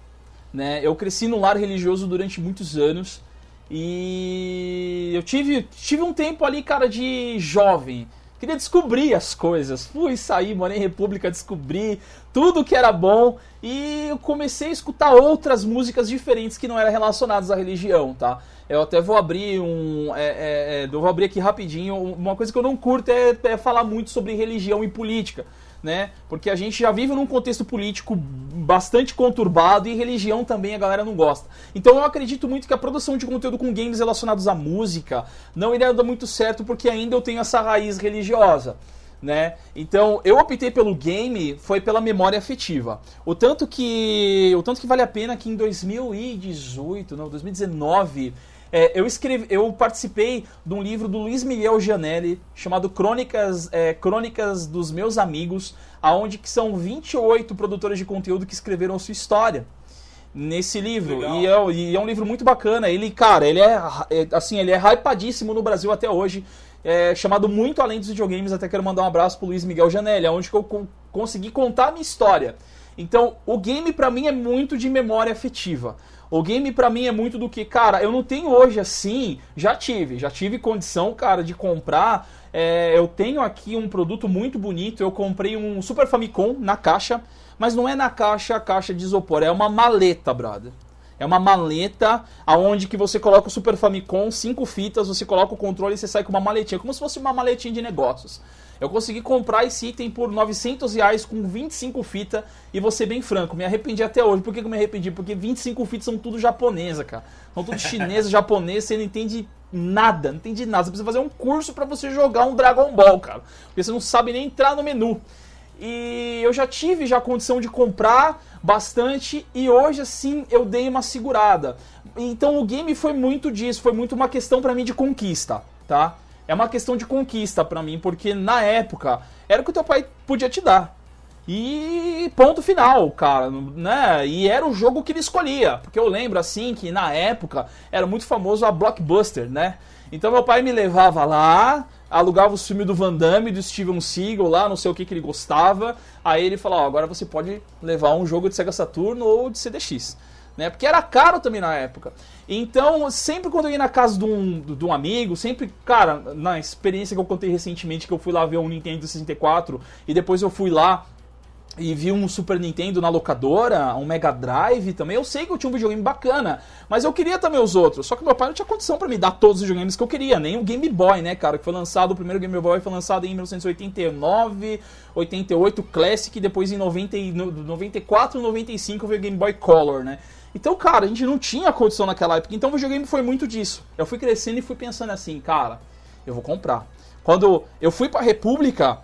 né? Eu cresci num lar religioso durante muitos anos e eu tive, tive um tempo ali, cara, de jovem Queria descobrir as coisas. Fui sair, morei em República, descobri tudo que era bom e eu comecei a escutar outras músicas diferentes que não eram relacionadas à religião, tá? Eu até vou abrir um. É, é, é, eu vou abrir aqui rapidinho. Uma coisa que eu não curto é, é falar muito sobre religião e política né? Porque a gente já vive num contexto político bastante conturbado e religião também a galera não gosta. Então eu acredito muito que a produção de conteúdo com games relacionados à música não iria dar muito certo porque ainda eu tenho essa raiz religiosa. Né? Então, eu optei pelo game foi pela memória afetiva. O tanto que o tanto que vale a pena que em 2018, não, 2019, é, eu escrevi, eu participei de um livro do Luiz Miguel Gianelli chamado Crônicas, é, Crônicas dos Meus Amigos, aonde que são 28 produtores de conteúdo que escreveram sua história nesse livro. E é, e é, um livro muito bacana. Ele, cara, ele é, é assim, ele é hypadíssimo no Brasil até hoje. É, chamado Muito Além dos Videogames. Até quero mandar um abraço pro Luiz Miguel Janelli, onde que eu co consegui contar a minha história. Então, o game para mim é muito de memória afetiva. O game para mim é muito do que, cara, eu não tenho hoje assim, já tive, já tive condição, cara, de comprar. É, eu tenho aqui um produto muito bonito, eu comprei um Super Famicom na caixa, mas não é na caixa, a caixa de isopor, é uma maleta, brother. É uma maleta aonde que você coloca o Super Famicom, cinco fitas, você coloca o controle e você sai com uma maletinha, como se fosse uma maletinha de negócios. Eu consegui comprar esse item por 900 reais com 25 fitas e vou ser bem franco, me arrependi até hoje. Por que, que eu me arrependi? Porque 25 fitas são tudo japonesa, cara. São tudo chinesa, japonês, você não entende nada, não entende nada. Você precisa fazer um curso para você jogar um Dragon Ball, cara. Porque você não sabe nem entrar no menu. E eu já tive já condição de comprar bastante e hoje assim eu dei uma segurada. Então o game foi muito disso, foi muito uma questão para mim de conquista, tá? É uma questão de conquista para mim, porque na época era o que o teu pai podia te dar. E ponto final, cara, né? E era o jogo que ele escolhia, porque eu lembro assim que na época era muito famoso a Blockbuster, né? Então meu pai me levava lá, alugava os filmes do Van Damme, do Steven Seagal lá, não sei o que que ele gostava. Aí ele falou: ó, agora você pode levar um jogo de Sega Saturno ou de CDX né? Porque era caro também na época. Então, sempre quando eu ia na casa de um, de um amigo, sempre, cara, na experiência que eu contei recentemente, que eu fui lá ver um Nintendo 64 e depois eu fui lá e vi um Super Nintendo na locadora, um Mega Drive também, eu sei que eu tinha um videogame bacana, mas eu queria também os outros. Só que meu pai não tinha condição para me dar todos os videogames que eu queria, nem o Game Boy, né, cara, que foi lançado, o primeiro Game Boy foi lançado em 1989, 88 Classic, depois em 90, 94, 95 veio o Game Boy Color, né? Então, cara, a gente não tinha condição naquela época. Então o videogame foi muito disso. Eu fui crescendo e fui pensando assim, cara, eu vou comprar. Quando eu fui pra República,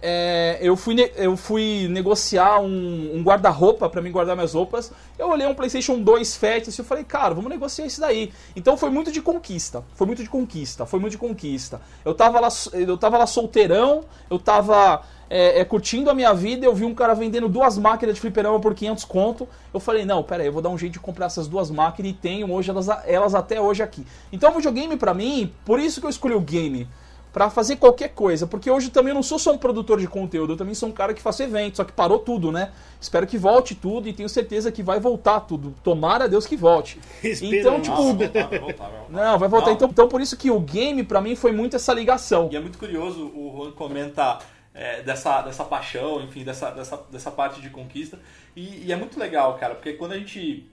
é, eu, fui eu fui negociar um, um guarda-roupa para mim guardar minhas roupas. Eu olhei um PlayStation 2 Fat e eu falei, cara, vamos negociar isso daí. Então foi muito de conquista. Foi muito de conquista. Foi muito de conquista. Eu tava lá, eu tava lá solteirão, eu tava é, é, curtindo a minha vida. Eu vi um cara vendendo duas máquinas de fliperama por 500 conto. Eu falei, não, pera aí, eu vou dar um jeito de comprar essas duas máquinas e tenho hoje elas, elas até hoje aqui. Então o videogame para mim, por isso que eu escolhi o game para fazer qualquer coisa, porque hoje também eu não sou só um produtor de conteúdo, eu também sou um cara que faço eventos, só que parou tudo, né? Espero que volte tudo e tenho certeza que vai voltar tudo. Tomara a Deus que volte. então, tipo, Nossa, vai voltar, vai voltar, vai voltar. não, vai voltar. Não. Então, então por isso que o game para mim foi muito essa ligação. E é muito curioso, o Juan comenta é, dessa, dessa paixão, enfim, dessa, dessa, dessa parte de conquista. E, e é muito legal, cara, porque quando a gente.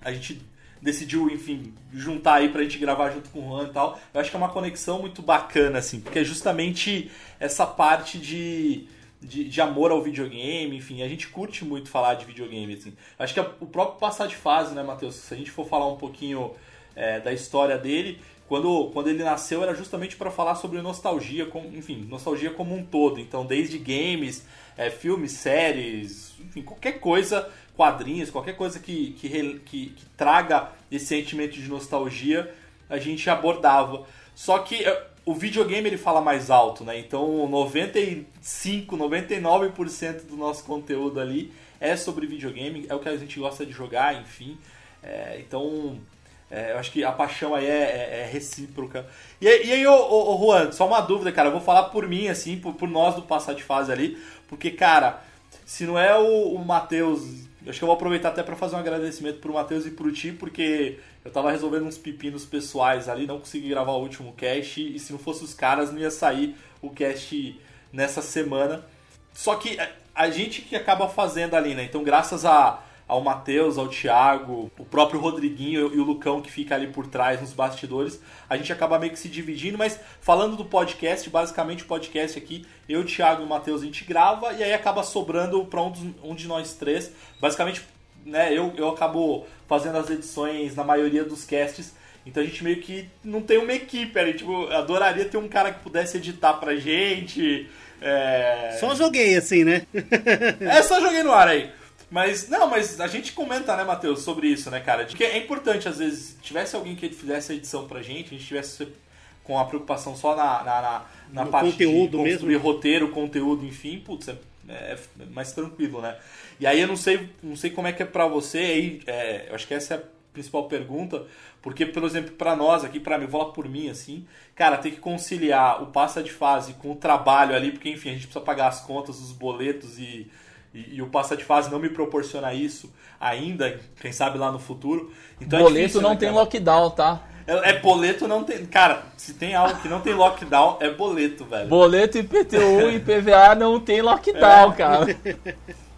A gente decidiu, enfim, juntar aí pra gente gravar junto com o Juan e tal, eu acho que é uma conexão muito bacana, assim, porque é justamente essa parte de. De, de amor ao videogame, enfim, a gente curte muito falar de videogame, assim. Acho que é o próprio passar de fase, né, Matheus? Se a gente for falar um pouquinho é, da história dele, quando, quando ele nasceu era justamente para falar sobre nostalgia, com, enfim, nostalgia como um todo. Então, desde games, é, filmes, séries, enfim, qualquer coisa, quadrinhos, qualquer coisa que, que, que, que traga esse sentimento de nostalgia, a gente abordava. Só que é, o videogame ele fala mais alto, né? Então, 95, 99% do nosso conteúdo ali é sobre videogame, é o que a gente gosta de jogar, enfim. É, então, é, eu acho que a paixão aí é, é- é recíproca. E, e aí, ô, ô, ô, Juan, só uma dúvida, cara. Eu vou falar por mim, assim, por, por nós do Passar de Fase ali. Porque, cara, se não é o, o Matheus. Acho que eu vou aproveitar até pra fazer um agradecimento pro Matheus e pro Ti, porque eu tava resolvendo uns pepinos pessoais ali, não consegui gravar o último cast. E se não fosse os caras, não ia sair o cast nessa semana. Só que a gente que acaba fazendo ali, né? Então, graças a, ao Matheus, ao Thiago, o próprio Rodriguinho e o Lucão que fica ali por trás nos bastidores, a gente acaba meio que se dividindo, mas falando do podcast, basicamente o podcast aqui, eu, o Thiago e o Matheus a gente grava e aí acaba sobrando para um, um de nós três. Basicamente, né, eu, eu acabo fazendo as edições na maioria dos casts. Então a gente meio que não tem uma equipe ali, tipo, adoraria ter um cara que pudesse editar pra gente. É... Só joguei assim, né? É, só joguei no ar aí. Mas, não, mas a gente comenta, né, Matheus, sobre isso, né, cara? De que é importante, às vezes, se tivesse alguém que fizesse a edição pra gente, a gente tivesse com a preocupação só na, na, na, na No parte conteúdo de construir mesmo. roteiro, conteúdo, enfim, putz, é, é mais tranquilo, né? E aí eu não sei, não sei como é que é pra você aí, é, eu acho que essa é a principal pergunta, porque, por exemplo, pra nós aqui, pra mim, vou lá por mim, assim, cara, tem que conciliar o passa de fase com o trabalho ali, porque, enfim, a gente precisa pagar as contas, os boletos e, e, e o passa de fase não me proporciona isso ainda, quem sabe lá no futuro. Então é Boleto difícil, não né, tem cara? lockdown, tá? É, é boleto, não tem. Cara, se tem algo que não tem lockdown, é boleto, velho. Boleto IPTU e PVA não tem lockdown, É. cara.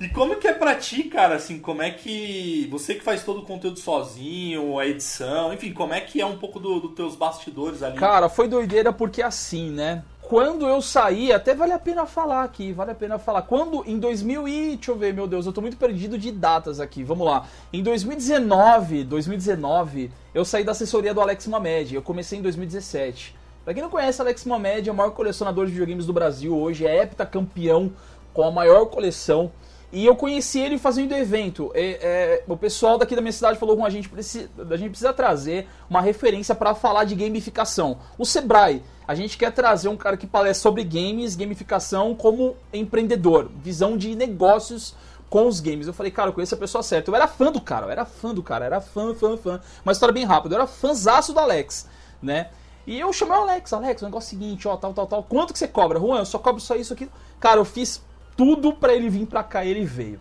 E como que é pra ti, cara, assim, como é que. Você que faz todo o conteúdo sozinho, a edição, enfim, como é que é um pouco dos do teus bastidores ali? Cara, foi doideira porque assim, né? Quando eu saí, até vale a pena falar aqui, vale a pena falar. Quando em 2000 e deixa eu ver, meu Deus, eu tô muito perdido de datas aqui. Vamos lá. Em 2019, 2019, eu saí da assessoria do Alex Mamed. Eu comecei em 2017. Pra quem não conhece, Alex Mamed é o maior colecionador de videogames do Brasil hoje, é heptacampeão com a maior coleção. E eu conheci ele fazendo evento. É, é, o pessoal daqui da minha cidade falou com a gente, precisa, a gente precisa trazer uma referência para falar de gamificação. O Sebrae, a gente quer trazer um cara que palestra sobre games, gamificação como empreendedor, visão de negócios com os games. Eu falei, cara, eu conheço a pessoa certa. Eu era fã do cara, eu era fã do cara, era fã, fã, fã. Uma história bem rápida, eu era fãzaço do Alex, né? E eu chamei o Alex, Alex, o negócio é o seguinte, ó, tal, tal, tal. Quanto que você cobra? Juan, eu só cobro só isso aqui. Cara, eu fiz tudo pra ele vir pra cá e ele veio.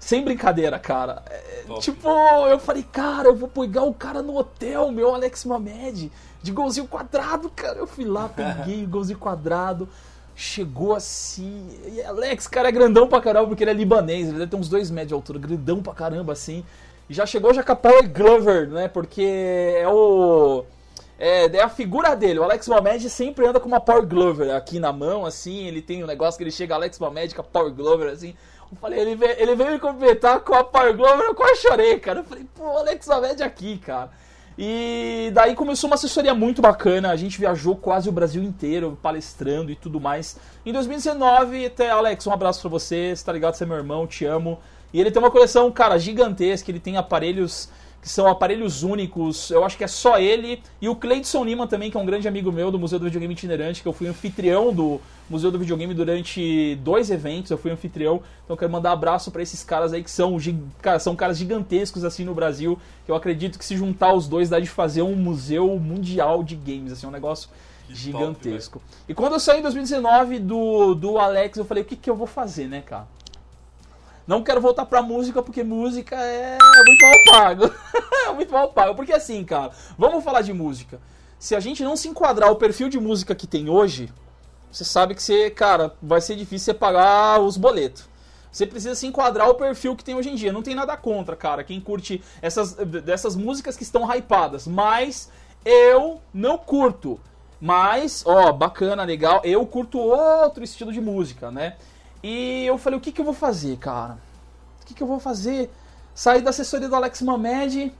Sem brincadeira, cara. É, tipo, eu falei, cara, eu vou pegar o cara no hotel, meu Alex Mamed, de golzinho quadrado, cara. Eu fui lá, peguei o golzinho quadrado, chegou assim. E Alex, cara, é grandão pra caramba, porque ele é libanês, ele deve ter uns dois metros de altura, grandão pra caramba, assim. E já chegou já com a Power Glover, né? Porque é o. É, é a figura dele. O Alex Mamed sempre anda com uma Power Glover aqui na mão, assim. Ele tem um negócio que ele chega, Alex Mamed com a Power Glover, assim. Eu falei, ele veio, ele veio me cumprimentar com a Power Glover, eu quase chorei, cara. Eu falei, pô, Alex Mamed aqui, cara. E daí começou uma assessoria muito bacana. A gente viajou quase o Brasil inteiro, palestrando e tudo mais. Em 2019, até Alex, um abraço pra você. Você tá ligado? Você é meu irmão, te amo. E ele tem uma coleção, cara, gigantesca. Ele tem aparelhos que são aparelhos únicos. Eu acho que é só ele e o Cleidson Lima também, que é um grande amigo meu do Museu do Videogame Itinerante, que eu fui anfitrião do Museu do Videogame durante dois eventos. Eu fui anfitrião, então eu quero mandar abraço para esses caras aí que são, cara, são caras gigantescos assim no Brasil. Que eu acredito que se juntar os dois dá de fazer um museu mundial de games, assim, um negócio que gigantesco. Top, e quando eu saí em 2019 do, do Alex, eu falei, o que, que eu vou fazer, né, cara? Não quero voltar pra música porque música é muito mal pago. é muito mal pago. Porque assim, cara, vamos falar de música. Se a gente não se enquadrar o perfil de música que tem hoje, você sabe que você, cara, vai ser difícil você pagar os boletos. Você precisa se enquadrar o perfil que tem hoje em dia. Não tem nada contra, cara, quem curte essas dessas músicas que estão hypadas. Mas eu não curto. Mas, ó, bacana, legal. Eu curto outro estilo de música, né? E eu falei, o que, que eu vou fazer, cara? O que, que eu vou fazer? Saí da assessoria do Alex Mamed.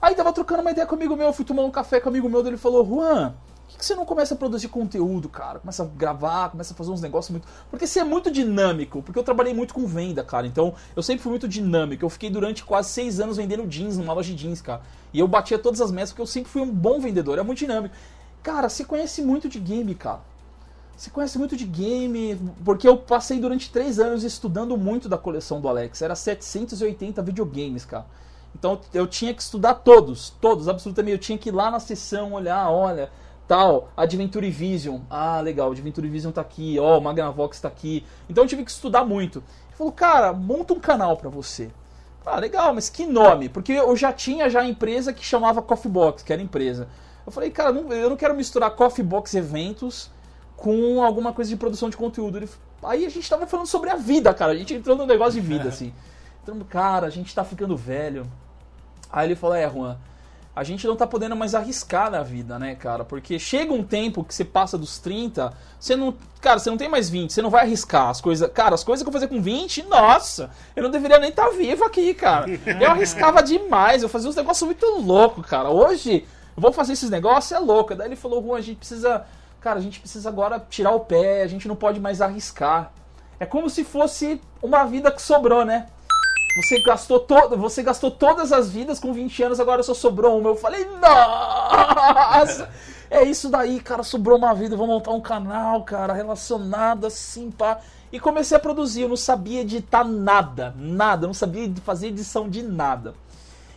Aí tava trocando uma ideia com amigo meu, fui tomar um café com um amigo meu, ele falou, Juan, por que, que você não começa a produzir conteúdo, cara? Começa a gravar, começa a fazer uns negócios muito. Porque você é muito dinâmico, porque eu trabalhei muito com venda, cara. Então eu sempre fui muito dinâmico. Eu fiquei durante quase seis anos vendendo jeans numa loja de jeans, cara. E eu batia todas as metas porque eu sempre fui um bom vendedor, é muito dinâmico. Cara, você conhece muito de game, cara. Você conhece muito de game, porque eu passei durante três anos estudando muito da coleção do Alex. Era 780 videogames, cara. Então eu tinha que estudar todos, todos, absolutamente. Eu tinha que ir lá na sessão, olhar, olha, tal, Adventure Vision. Ah, legal, Adventure Vision tá aqui, ó, Magnavox tá aqui. Então eu tive que estudar muito. Ele falou, cara, monta um canal pra você. Ah, legal, mas que nome? Porque eu já tinha já a empresa que chamava Coffee Box, que era empresa. Eu falei, cara, eu não quero misturar Coffee Box eventos com alguma coisa de produção de conteúdo. Ele, aí a gente tava falando sobre a vida, cara. A gente entrou no negócio de vida, assim. Então, cara, a gente tá ficando velho. Aí ele falou, é, Juan, a gente não tá podendo mais arriscar na vida, né, cara? Porque chega um tempo que você passa dos 30, você não. Cara, você não tem mais 20, você não vai arriscar as coisas. Cara, as coisas que eu fazia com 20, nossa, eu não deveria nem estar tá vivo aqui, cara. Eu arriscava demais, eu fazia uns negócios muito loucos, cara. Hoje, eu vou fazer esses negócios, é louco. Daí ele falou, Juan, a gente precisa cara, a gente precisa agora tirar o pé, a gente não pode mais arriscar. É como se fosse uma vida que sobrou, né? Você gastou, to você gastou todas as vidas com 20 anos, agora só sobrou uma. Eu falei, nossa! É isso daí, cara, sobrou uma vida, vou montar um canal, cara, relacionado assim, pá. E comecei a produzir, eu não sabia editar nada, nada, eu não sabia fazer edição de nada.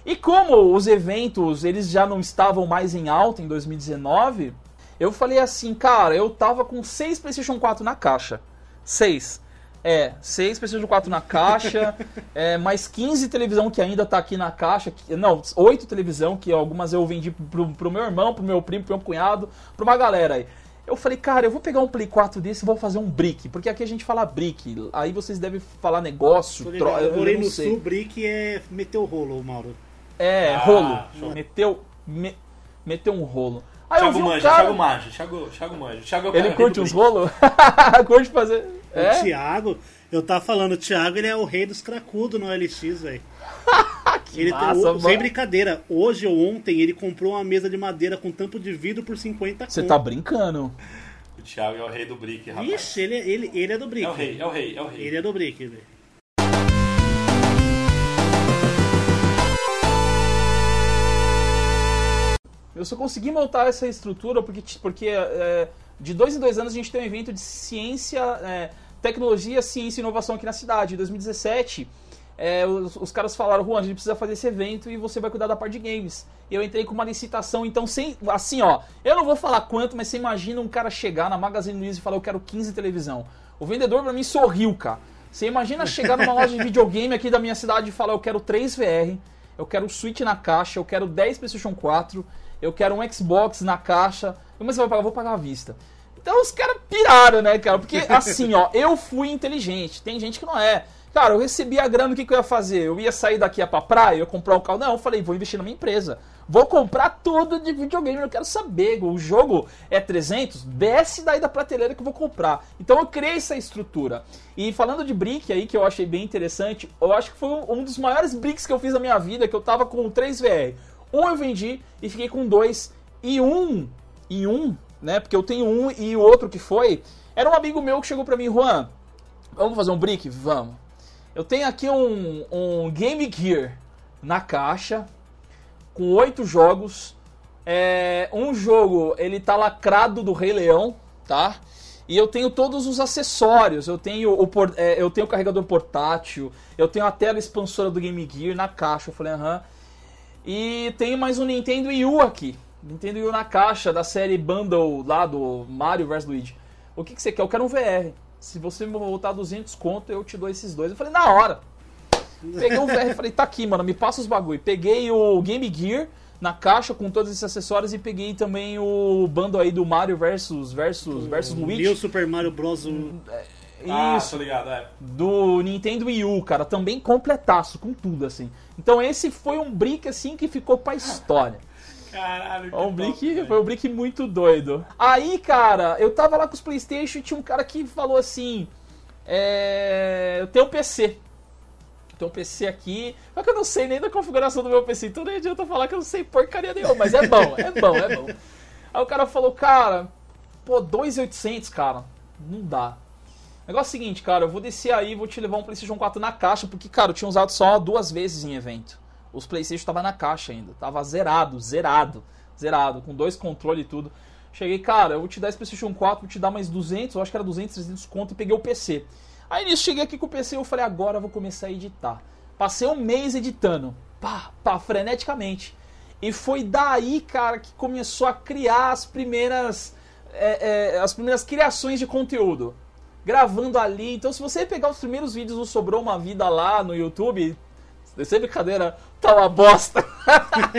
E como os eventos, eles já não estavam mais em alta em 2019, eu falei assim, cara, eu tava com seis PlayStation 4 na caixa. Seis. É, seis PlayStation 4 na caixa, é, mais 15 televisão que ainda tá aqui na caixa. Que, não, oito televisão, que algumas eu vendi pro, pro meu irmão, pro meu primo, pro meu cunhado, pra uma galera aí. Eu falei, cara, eu vou pegar um Play 4 desse e vou fazer um brick. Porque aqui a gente fala brick. Aí vocês devem falar negócio, tro... Eu morei no sei. sul, brick é meter o rolo, Mauro. É, ah, rolo. Meteu, me, meteu um rolo. Aí Thiago eu vi Manja, cara... Thiago Manja, Thiago, Thiago Manja. Thiago é ele curte uns rolos? curte fazer. É? O Thiago, eu tava falando, o Thiago ele é o rei dos cracudos no LX, velho. ele massa, tem, sem brincadeira, hoje ou ontem ele comprou uma mesa de madeira com tampo de vidro por 50 Você tá brincando? O Thiago é o rei do brick, rapaz. Ixi, ele, ele, ele é do brick. É o rei, é o rei, é o rei. Ele é do brick, velho. Eu só consegui montar essa estrutura porque, porque é, de dois em dois anos a gente tem um evento de ciência, é, tecnologia, ciência e inovação aqui na cidade. Em 2017, é, os, os, caras falaram, Juan, a gente precisa fazer esse evento e você vai cuidar da parte de games. Eu entrei com uma licitação, então sem, assim, ó, eu não vou falar quanto, mas você imagina um cara chegar na Magazine Luiza e falar, eu quero 15 televisão. O vendedor pra mim sorriu, cara. Você imagina chegar numa loja de videogame aqui da minha cidade e falar, eu quero 3 VR, eu quero Switch na caixa, eu quero 10 PlayStation 4, eu quero um Xbox na caixa. Mas você vai pagar? Vou pagar à vista. Então os caras piraram, né, cara? Porque assim, ó, eu fui inteligente. Tem gente que não é. Cara, eu recebi a grana, o que, que eu ia fazer? Eu ia sair daqui pra praia, eu ia comprar um carro. Não, eu falei, vou investir na minha empresa. Vou comprar tudo de videogame, eu quero saber. O jogo é 300, desce daí da prateleira que eu vou comprar. Então eu criei essa estrutura. E falando de brick aí, que eu achei bem interessante, eu acho que foi um dos maiores bricks que eu fiz na minha vida, que eu tava com 3 VR. Um eu vendi e fiquei com dois. E um, e um, né? Porque eu tenho um e o outro que foi, era um amigo meu que chegou pra mim, Juan, vamos fazer um brick? Vamos. Eu tenho aqui um, um Game Gear na caixa, com oito jogos. É, um jogo, ele tá lacrado do Rei Leão, tá? E eu tenho todos os acessórios. Eu tenho o, é, eu tenho o carregador portátil, eu tenho a tela expansora do Game Gear na caixa. Eu falei, aham. E tenho mais um Nintendo Wii U aqui. Nintendo Wii U na caixa da série Bundle lá do Mario vs Luigi. O que, que você quer? Eu quero um VR se você me voltar 200 conto, eu te dou esses dois. Eu falei, na hora. Peguei o VR e falei, tá aqui, mano, me passa os bagulho. Peguei o Game Gear na caixa com todos esses acessórios e peguei também o bando aí do Mario versus versus versus Luigi. New Super Mario Bros. Ah, Isso. ligado, é. do Nintendo Wii U, cara, também completaço com tudo assim. Então esse foi um brick assim que ficou pra história. Caralho, que É um brick, foi um brick muito doido. Aí, cara, eu tava lá com os Playstation e tinha um cara que falou assim: é, Eu tenho um PC. Eu tenho um PC aqui. Só que eu não sei nem da configuração do meu PC, então nem adianta falar que eu não sei porcaria nenhuma, mas é bom, é bom, é bom. Aí o cara falou, cara, pô, 2.800, cara, não dá. Negócio é o seguinte, cara, eu vou descer aí, vou te levar um PlayStation 4 na caixa, porque, cara, eu tinha usado só duas vezes em evento. Os PlayStation tava na caixa ainda, tava zerado, zerado, zerado, com dois controles e tudo. Cheguei, cara, eu vou te dar esse PlayStation 4, vou te dar mais 200, eu acho que era 200, 300 conto e peguei o PC. Aí nisso cheguei aqui com o PC eu falei, agora eu vou começar a editar. Passei um mês editando, pá, pá, freneticamente. E foi daí, cara, que começou a criar as primeiras, é, é, as primeiras criações de conteúdo. Gravando ali. Então, se você pegar os primeiros vídeos do Sobrou Uma Vida lá no YouTube, sem brincadeira, tá uma bosta.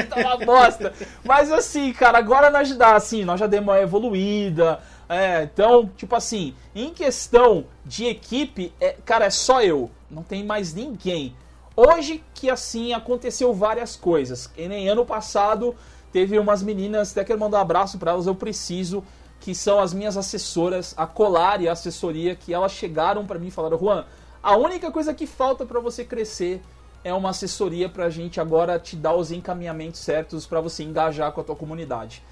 tá uma bosta. Mas assim, cara, agora nós já, assim, nós já demos uma evoluída. É, então, tipo assim, em questão de equipe, é, cara, é só eu. Não tem mais ninguém. Hoje que assim aconteceu várias coisas. E nem ano passado teve umas meninas, até quero mandar um abraço para elas, eu preciso, que são as minhas assessoras, a Colar e a assessoria, que elas chegaram para mim e falaram: Juan, a única coisa que falta para você crescer é uma assessoria pra gente agora te dar os encaminhamentos certos para você engajar com a tua comunidade.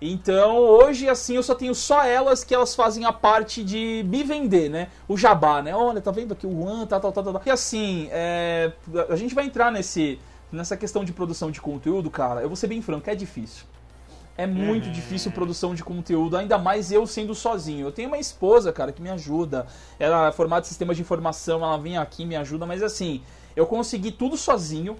Então, hoje, assim, eu só tenho só elas que elas fazem a parte de me vender, né? O jabá, né? Olha, tá vendo aqui o Juan, tá, tal, tal, tal. E assim, é, a gente vai entrar nesse, nessa questão de produção de conteúdo, cara. Eu vou ser bem franco, é difícil. É muito difícil produção de conteúdo, ainda mais eu sendo sozinho. Eu tenho uma esposa, cara, que me ajuda. Ela é formada em sistemas de informação, ela vem aqui me ajuda, mas assim, eu consegui tudo sozinho.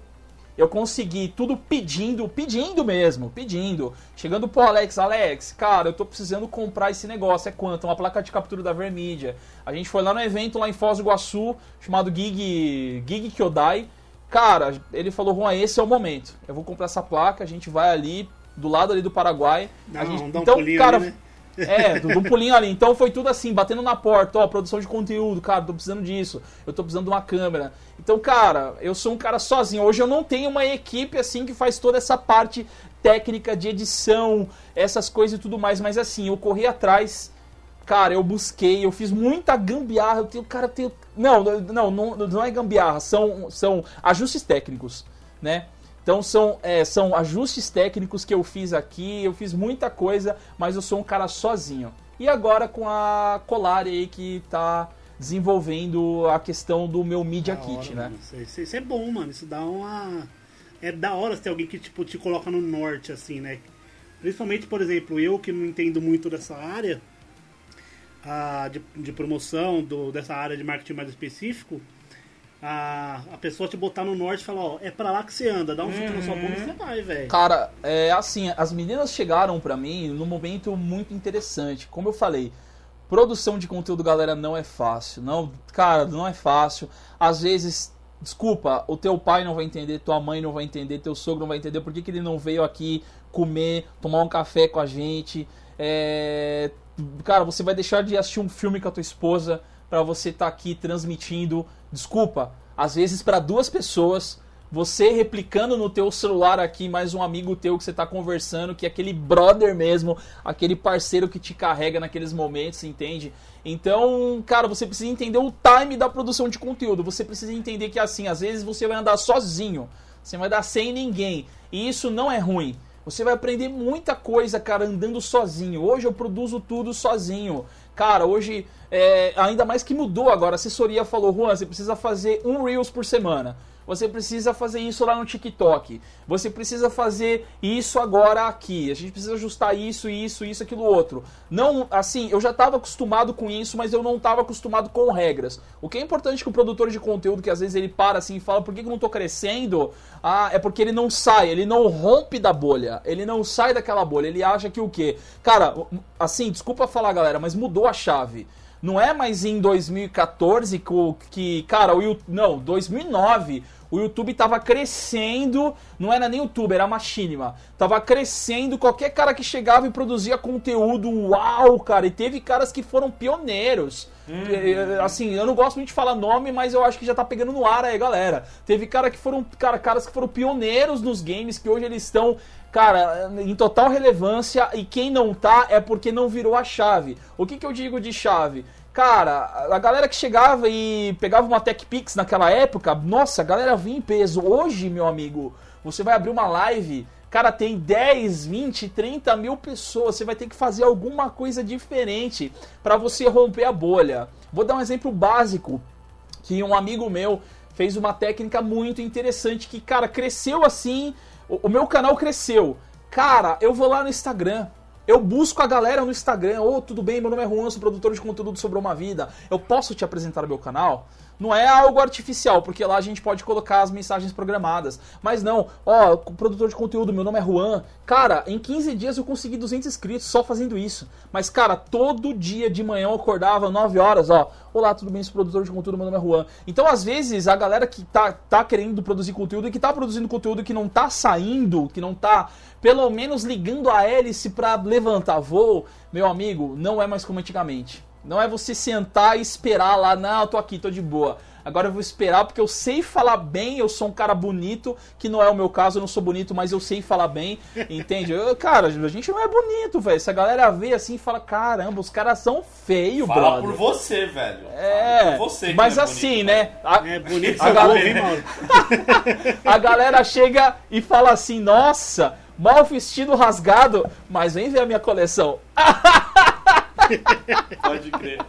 Eu consegui tudo pedindo, pedindo mesmo, pedindo. Chegando pro Alex, Alex, cara, eu tô precisando comprar esse negócio, é quanto? Uma placa de captura da Vermídia. A gente foi lá no evento lá em Foz do Iguaçu, chamado Gig, Gig Kyodai. Cara, ele falou, Juan, esse é o momento. Eu vou comprar essa placa, a gente vai ali, do lado ali do Paraguai. Um- gente, dá um então, pulinho cara, ali, né? é, do, do pulinho ali. Então foi tudo assim, batendo na porta, ó, produção de conteúdo, cara, tô precisando disso, eu tô precisando de uma câmera. Então, cara, eu sou um cara sozinho. Hoje eu não tenho uma equipe assim que faz toda essa parte técnica de edição, essas coisas e tudo mais, mas assim, eu corri atrás, cara, eu busquei, eu fiz muita gambiarra, eu tenho, cara, eu tenho. Não, não, não, não é gambiarra, são, são ajustes técnicos, né? Então são, é, são ajustes técnicos que eu fiz aqui, eu fiz muita coisa, mas eu sou um cara sozinho. E agora com a Colari aí que tá desenvolvendo a questão do meu Media Da Kit, hora, né? Isso, isso é bom, mano. Isso dá uma. É da hora ter alguém que tipo, te coloca no norte, assim, né? Principalmente, por exemplo, eu que não entendo muito dessa área a, de, de promoção, do, dessa área de marketing mais específico, a, a pessoa te botar no norte e falar, ó, é pra lá que você anda, dá um chute na sua bunda e você vai, velho. Cara, é assim, as meninas chegaram pra mim num momento muito interessante. Como eu falei, produção de conteúdo, galera, não é fácil. Não, cara, não é fácil. Às vezes, desculpa, o teu pai não vai entender, tua mãe não vai entender, teu sogro não vai entender por que, que ele não veio aqui comer, tomar um café com a gente. É, cara, você vai deixar de assistir um filme com a tua esposa para você estar tá aqui transmitindo. Desculpa, às vezes para duas pessoas, você replicando no teu celular aqui mais um amigo teu que você está conversando, que é aquele brother mesmo, aquele parceiro que te carrega naqueles momentos, entende? Então, cara, você precisa entender o time da produção de conteúdo. Você precisa entender que assim, às vezes você vai andar sozinho, você vai andar sem ninguém, e isso não é ruim. Você vai aprender muita coisa, cara, andando sozinho. Hoje eu produzo tudo sozinho. Cara, hoje, é, ainda mais que mudou agora. A assessoria falou, Juan, você precisa fazer um Reels por semana. Você precisa fazer isso lá no TikTok. Você precisa fazer isso agora aqui. A gente precisa ajustar isso, isso, isso, aquilo outro. Não, assim, eu já estava acostumado com isso, mas eu não estava acostumado com regras. O que é importante que o produtor de conteúdo, que às vezes ele para assim e fala, por que, que eu não estou crescendo? Ah, é porque ele não sai, ele não rompe da bolha. Ele não sai daquela bolha. Ele acha que o quê? Cara, assim, desculpa falar, galera, mas mudou a chave. Não é mais em 2014 que, cara, o não, 2009 o YouTube tava crescendo, não era nem YouTube, era Machinima. Tava crescendo, qualquer cara que chegava e produzia conteúdo, uau, cara, e teve caras que foram pioneiros. Uhum. Assim, eu não gosto muito de falar nome, mas eu acho que já tá pegando no ar aí, galera. Teve cara que foram, cara, caras que foram pioneiros nos games, que hoje eles estão cara, em total relevância e quem não tá é porque não virou a chave. O que, que eu digo de chave? Cara, a galera que chegava e pegava uma Tech Pix naquela época, nossa, a galera vinha em peso. Hoje, meu amigo, você vai abrir uma live, cara, tem 10, 20, 30 mil pessoas. Você vai ter que fazer alguma coisa diferente para você romper a bolha. Vou dar um exemplo básico que um amigo meu fez uma técnica muito interessante que, cara, cresceu assim. O, o meu canal cresceu. Cara, eu vou lá no Instagram, eu busco a galera no Instagram, ô, oh, tudo bem, meu nome é Juan, sou produtor de conteúdo sobre uma vida. Eu posso te apresentar o meu canal? Não é algo artificial, porque lá a gente pode colocar as mensagens programadas. Mas não, ó, produtor de conteúdo, meu nome é Juan. Cara, em 15 dias eu consegui 200 inscritos só fazendo isso. Mas, cara, todo dia de manhã eu acordava 9 horas, ó. Olá, tudo bem? Sou produtor de conteúdo, meu nome é Juan. Então, às vezes, a galera que tá, tá querendo produzir conteúdo e que tá produzindo conteúdo que não tá saindo, que não tá pelo menos ligando a hélice para levantar voo, meu amigo, não é mais como antigamente. Não é você sentar e esperar lá, não, eu tô aqui, tô de boa. Agora eu vou esperar porque eu sei falar bem, eu sou um cara bonito, que não é o meu caso, eu não sou bonito, mas eu sei falar bem, entende? Eu, cara, a gente não é bonito, velho. Se a galera vê assim e fala, caramba, os caras são feios, Fala brother. por você, velho. É, você mas é assim, bonito, né? A, É bonito a essa galera, Mauro? a galera chega e fala assim, nossa, mal vestido rasgado, mas vem ver a minha coleção. Pode crer.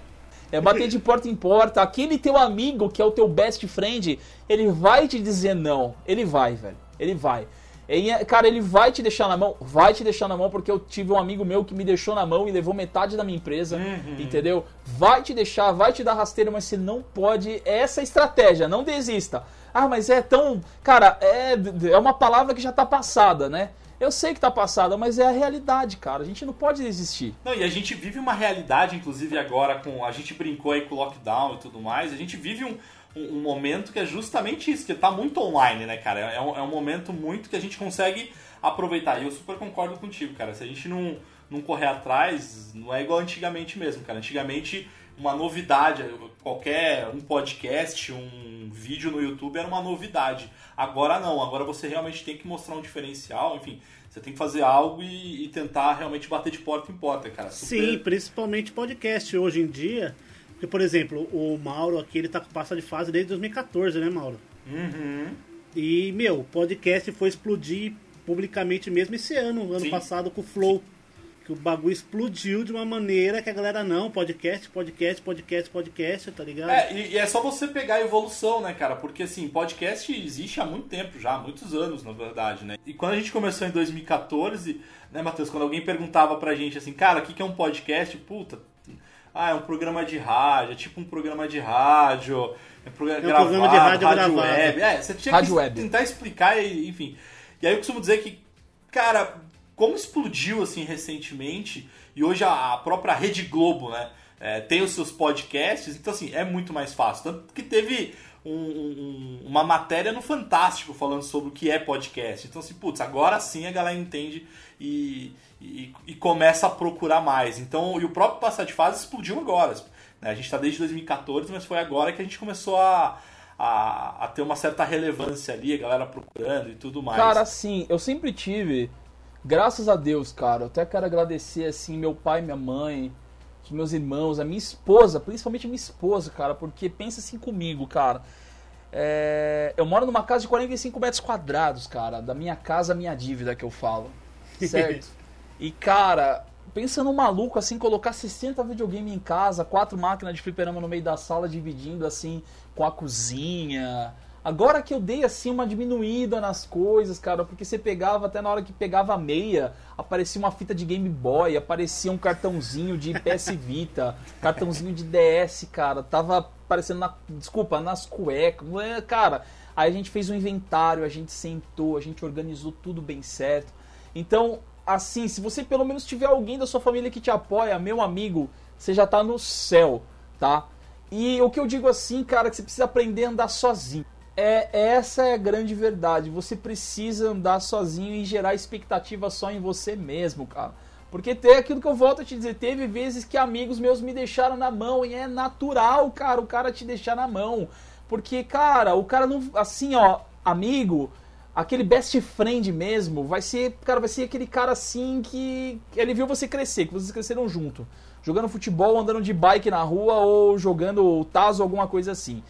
É bater de porta em porta. Aquele teu amigo que é o teu best friend, ele vai te dizer não. Ele vai, velho. Ele vai. E, cara, ele vai te deixar na mão. Vai te deixar na mão porque eu tive um amigo meu que me deixou na mão e levou metade da minha empresa. Uhum. Entendeu? Vai te deixar, vai te dar rasteiro, mas você não pode. Essa é a estratégia. Não desista. Ah, mas é tão. Cara, é, é uma palavra que já tá passada, né? Eu sei que tá passada, mas é a realidade, cara. A gente não pode desistir. Não, e a gente vive uma realidade, inclusive agora com. A gente brincou aí com o lockdown e tudo mais. A gente vive um, um, um momento que é justamente isso, que tá muito online, né, cara? É um, é um momento muito que a gente consegue aproveitar. E eu super concordo contigo, cara. Se a gente não, não correr atrás, não é igual antigamente mesmo, cara. Antigamente, uma novidade, qualquer um podcast, um vídeo no YouTube era uma novidade. Agora não, agora você realmente tem que mostrar um diferencial, enfim, você tem que fazer algo e, e tentar realmente bater de porta em porta, cara. Super- Sim, principalmente podcast hoje em dia. Porque, por exemplo, o Mauro aqui, ele tá com passa de fase desde 2014, né, Mauro? Uhum. E, meu, o podcast foi explodir publicamente mesmo esse ano, ano Sim. passado com o Flow. Que o bagulho explodiu de uma maneira que a galera, não, podcast, podcast, podcast, podcast, tá ligado? É, e, e é só você pegar a evolução, né, cara? Porque assim, podcast existe há muito tempo já, há muitos anos, na verdade, né? E quando a gente começou em 2014, né, Matheus, quando alguém perguntava pra gente assim, cara, o que que é um podcast? Puta, ah, é um programa de rádio, é tipo um programa de rádio, é, progra- um programa de rádio gravado. web. É, você tinha Rádio que web. tentar explicar, enfim. E aí eu costumo dizer que, cara, como explodiu assim recentemente, e hoje a, própria Rede Globo, né? é, tem os seus podcasts, então assim, é muito mais fácil. Tanto que teve um, um, uma matéria no Fantástico falando sobre o que é podcast. Então, assim, putz, agora sim a galera entende e, e, e começa a procurar mais. Então, e o próprio Passar de Fase explodiu agora. Né? A gente está desde 2014, mas foi agora que a gente começou a, a, a, ter uma certa relevância ali, a galera procurando e tudo mais. Cara, assim, eu sempre tive, graças a Deus, cara, eu até quero agradecer, assim, meu pai, minha mãe, os meus irmãos, a minha esposa, principalmente a minha esposa, cara, porque pensa assim comigo, cara. É, eu moro numa casa de 45 metros quadrados, cara, da minha casa, minha dívida que eu falo, certo? e, cara, pensa no maluco, assim, colocar 60 videogame em casa, quatro máquinas de fliperama no meio da sala, dividindo, assim, com a cozinha. Agora que eu dei, assim, uma diminuída nas coisas, cara, porque você pegava, até na hora que pegava a meia, aparecia uma fita de Game Boy, aparecia um cartãozinho de PS Vita, cartãozinho de DS, cara, tava aparecendo na, desculpa, nas cuecas, é, cara... Aí a gente fez um inventário, a gente sentou, a gente organizou tudo bem certo. Então, assim, se você pelo menos tiver alguém da sua família que te apoia, meu amigo, você já tá no céu, tá? E o que eu digo assim, cara, que você precisa aprender a andar sozinho. É, essa é a grande verdade. Você precisa andar sozinho e gerar expectativa só em você mesmo, cara. Porque tem aquilo que eu volto a te dizer, teve vezes que amigos meus me deixaram na mão e é natural, cara, o cara te deixar na mão. Porque, cara, o cara não. Assim, ó, amigo, aquele best friend mesmo, vai ser, cara, vai ser aquele cara assim que ele viu você crescer, que vocês cresceram junto, jogando futebol, andando de bike na rua ou jogando tazo alguma coisa assim.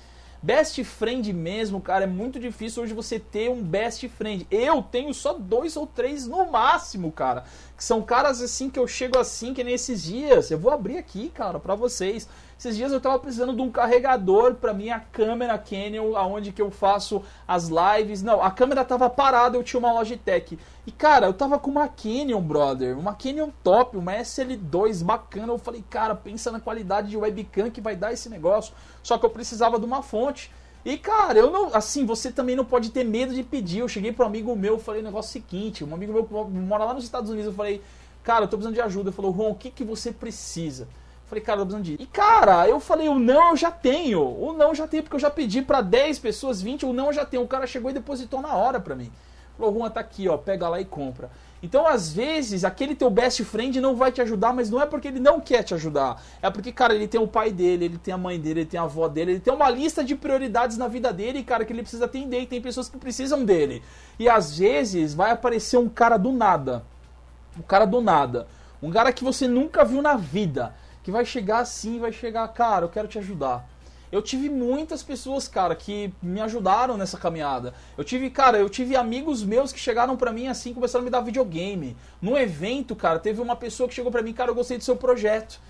Best friend mesmo, cara, é muito difícil hoje você ter um best friend. Eu tenho só dois ou três no máximo, cara. Que são caras assim que eu chego assim, que nesses dias. Eu vou abrir aqui, cara, para vocês. Esses dias eu tava precisando de um carregador para minha câmera Canon, aonde que eu faço as lives. Não, a câmera tava parada, eu tinha uma Logitech. E cara, eu tava com uma Canon, brother, uma Canon top, uma SL2 bacana. Eu falei, cara, pensa na qualidade de webcam que vai dar esse negócio. Só que eu precisava de uma fonte. E cara, eu não, assim, você também não pode ter medo de pedir. Eu cheguei um amigo meu, falei o negócio seguinte, um amigo meu mora lá nos Estados Unidos, eu falei, cara, eu tô precisando de ajuda. Ele falou, Ron, o que que você precisa? Falei, cara, eu tô precisando de. E cara, eu falei, o não eu já tenho. O não eu já tenho, porque eu já pedi para 10 pessoas, 20, o não eu já tenho. O cara chegou e depositou na hora pra mim. Falou, Juan, tá aqui, ó, pega lá e compra. Então, às vezes, aquele teu best friend não vai te ajudar, mas não é porque ele não quer te ajudar. É porque, cara, ele tem o pai dele, ele tem a mãe dele, ele tem a avó dele, ele tem uma lista de prioridades na vida dele, cara, que ele precisa atender e tem pessoas que precisam dele. E às vezes vai aparecer um cara do nada. Um cara do nada. Um cara que você nunca viu na vida que vai chegar assim, vai chegar, cara, eu quero te ajudar. Eu tive muitas pessoas, cara, que me ajudaram nessa caminhada. Eu tive, cara, eu tive amigos meus que chegaram para mim assim, começaram a me dar videogame. Num evento, cara, teve uma pessoa que chegou para mim, cara, eu gostei do seu projeto.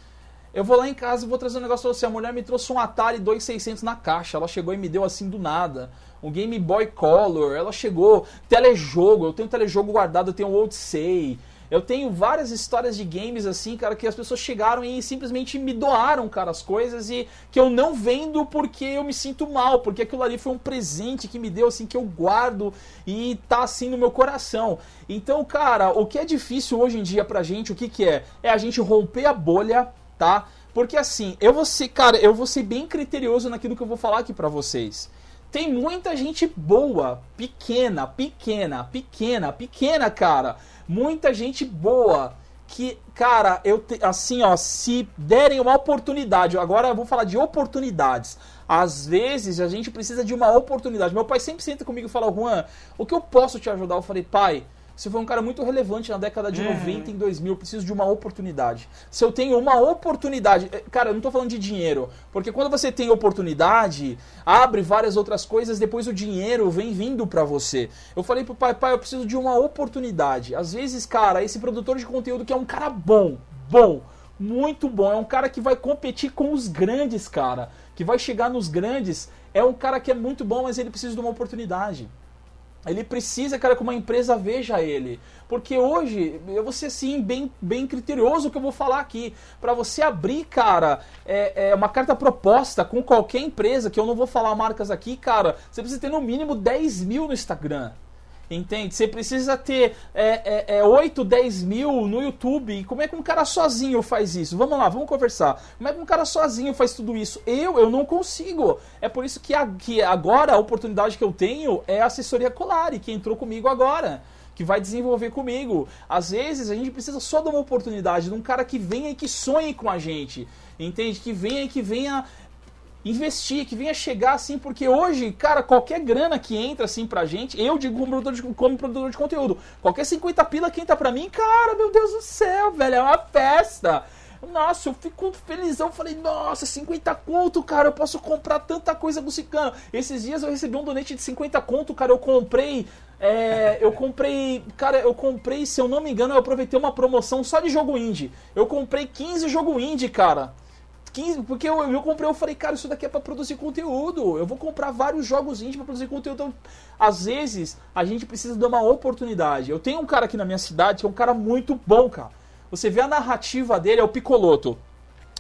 Eu vou lá em casa e vou trazer um negócio pra você. A mulher me trouxe um Atari 2600 na caixa. Ela chegou e me deu assim do nada. Um Game Boy Color. Ela chegou. Telejogo. Eu tenho telejogo guardado. Eu tenho o Odyssey. Eu tenho várias histórias de games assim, cara, que as pessoas chegaram e simplesmente me doaram, cara, as coisas e que eu não vendo porque eu me sinto mal, porque aquilo ali foi um presente que me deu, assim, que eu guardo e tá assim no meu coração. Então, cara, o que é difícil hoje em dia pra gente, o que que é? É a gente romper a bolha, tá? Porque assim, eu vou ser, cara, eu vou ser bem criterioso naquilo que eu vou falar aqui pra vocês. Tem muita gente boa, pequena, pequena, pequena, pequena, cara muita gente boa que, cara, eu te, assim, ó, se derem uma oportunidade, agora eu vou falar de oportunidades. Às vezes a gente precisa de uma oportunidade. Meu pai sempre senta comigo e fala: "Juan, o que eu posso te ajudar?" Eu falei: "Pai, você foi um cara muito relevante na década de uhum. 90 em 2000. Eu preciso de uma oportunidade. Se eu tenho uma oportunidade. Eh, cara, eu não tô falando de dinheiro. Porque quando você tem oportunidade, abre várias outras coisas, depois o dinheiro vem vindo para você. Eu falei pro pai, pai, eu preciso de uma oportunidade. Às vezes, cara, esse produtor de conteúdo que é um cara bom, bom, muito bom. É um cara que vai competir com os grandes, cara. Que vai chegar nos grandes. É um cara que é muito bom, mas ele precisa de uma oportunidade. Ele precisa, cara, que uma empresa veja ele. Porque hoje, eu vou ser assim, bem, bem criterioso que eu vou falar aqui. Para você abrir, cara, é, é, uma carta proposta com qualquer empresa, que eu não vou falar marcas aqui, cara, você precisa ter no mínimo 10 mil no Instagram. Entende? Você precisa ter é, é, é, 8, 10 mil no YouTube. E como é que um cara sozinho faz isso? Vamos lá, vamos conversar. Como é que um cara sozinho faz tudo isso? Eu, eu não consigo. É por isso que, a, que agora a oportunidade que eu tenho é a assessoria Colari, que entrou comigo agora que vai desenvolver comigo. Às vezes a gente precisa só de uma oportunidade, de um cara que venha e que sonhe com a gente, entende? Que venha e que venha investir, que venha chegar assim, porque hoje, cara, qualquer grana que entra assim pra gente, eu digo como produtor de, como produtor de conteúdo, qualquer 50 pila que entra pra mim, cara, meu Deus do céu, velho, é uma festa. Nossa, eu fico felizão. Falei, nossa, 50 conto, cara, eu posso comprar tanta coisa musicando. Esses dias eu recebi um donate de 50 conto, cara, eu comprei. É, eu comprei. Cara, eu comprei, se eu não me engano, eu aproveitei uma promoção só de jogo indie. Eu comprei 15 jogo indie, cara. 15, porque eu, eu comprei, eu falei, cara, isso daqui é para produzir conteúdo. Eu vou comprar vários jogos indie para produzir conteúdo. Então, às vezes, a gente precisa de uma oportunidade. Eu tenho um cara aqui na minha cidade que é um cara muito bom, cara. Você vê a narrativa dele, é o Picoloto.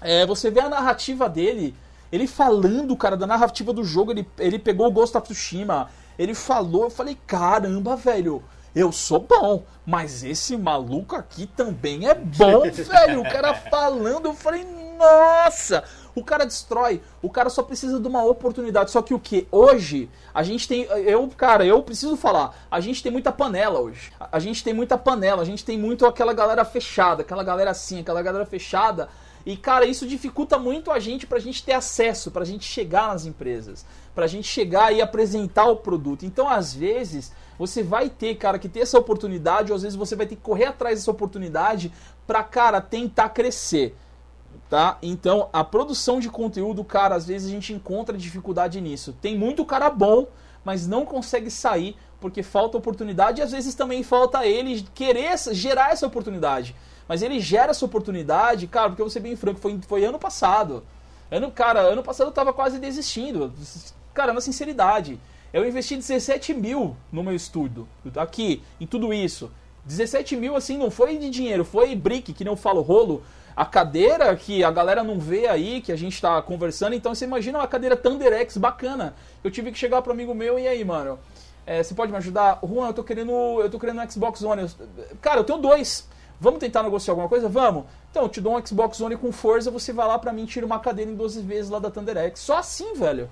É, você vê a narrativa dele, ele falando, cara, da narrativa do jogo, ele, ele pegou o Ghost of Tsushima, ele falou, eu falei, caramba, velho, eu sou bom, mas esse maluco aqui também é bom, velho. O cara falando, eu falei, nossa! O cara destrói. O cara só precisa de uma oportunidade. Só que o que? Hoje, a gente tem. Eu, cara, eu preciso falar. A gente tem muita panela hoje. A gente tem muita panela. A gente tem muito aquela galera fechada. Aquela galera assim, aquela galera fechada. E, cara, isso dificulta muito a gente pra gente ter acesso, pra gente chegar nas empresas, pra gente chegar e apresentar o produto. Então, às vezes, você vai ter, cara, que ter essa oportunidade, ou às vezes você vai ter que correr atrás dessa oportunidade pra, cara, tentar crescer tá? Então, a produção de conteúdo, cara, às vezes a gente encontra dificuldade nisso. Tem muito cara bom, mas não consegue sair porque falta oportunidade e às vezes também falta ele querer gerar essa oportunidade. Mas ele gera essa oportunidade, cara, porque eu vou ser bem franco, foi, foi ano passado. Ano, cara, ano passado eu tava quase desistindo. Cara, na sinceridade. Eu investi 17 mil no meu estudo. Aqui, em tudo isso. 17 mil, assim, não foi de dinheiro, foi brick, que não falo rolo a cadeira que a galera não vê aí, que a gente tá conversando. Então você imagina uma cadeira ThunderX bacana. Eu tive que chegar pro amigo meu e aí, mano. É, você pode me ajudar? Juan, eu tô querendo. Eu tô querendo um Xbox One. cara, eu tenho dois. Vamos tentar negociar alguma coisa? Vamos. Então, eu te dou um Xbox One com força, você vai lá pra mim tira uma cadeira em 12 vezes lá da ThunderX. Só assim, velho.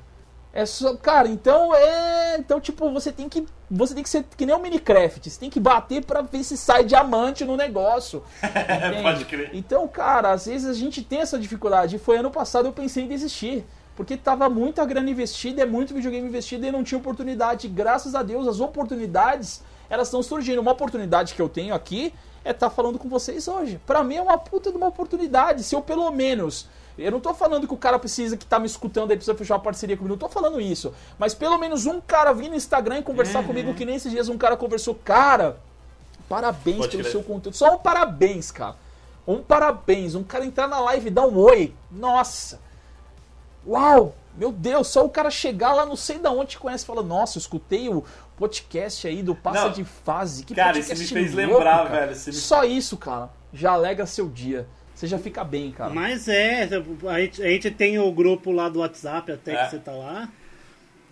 É só, cara, então é, então tipo, você tem que você tem que ser que nem o Minecraft, você tem que bater para ver se sai diamante no negócio. Pode crer. Então, cara, às vezes a gente tem essa dificuldade. Foi ano passado eu pensei em desistir, porque tava muita grana investida, é muito videogame investido e não tinha oportunidade. Graças a Deus, as oportunidades, elas estão surgindo. Uma oportunidade que eu tenho aqui é estar tá falando com vocês hoje. Para mim é uma puta de uma oportunidade, se eu pelo menos eu não tô falando que o cara precisa que tá me escutando aí precisa fechar uma parceria comigo. Não tô falando isso. Mas pelo menos um cara vir no Instagram e conversar uhum. comigo, que nem esses dias um cara conversou. Cara, parabéns Pode pelo crer. seu conteúdo. Só um parabéns, cara. Um parabéns. Um cara entrar na live e dar um oi. Nossa. Uau! Meu Deus, só o cara chegar lá, não sei da onde te conhece, e fala: Nossa, eu escutei o podcast aí do Passa não, de Fase. Que cara, isso me fez louco, lembrar, cara. velho. Me... Só isso, cara, já alegra seu dia você já fica bem, cara. Mas é, a gente, a gente tem o grupo lá do WhatsApp até é. que você tá lá.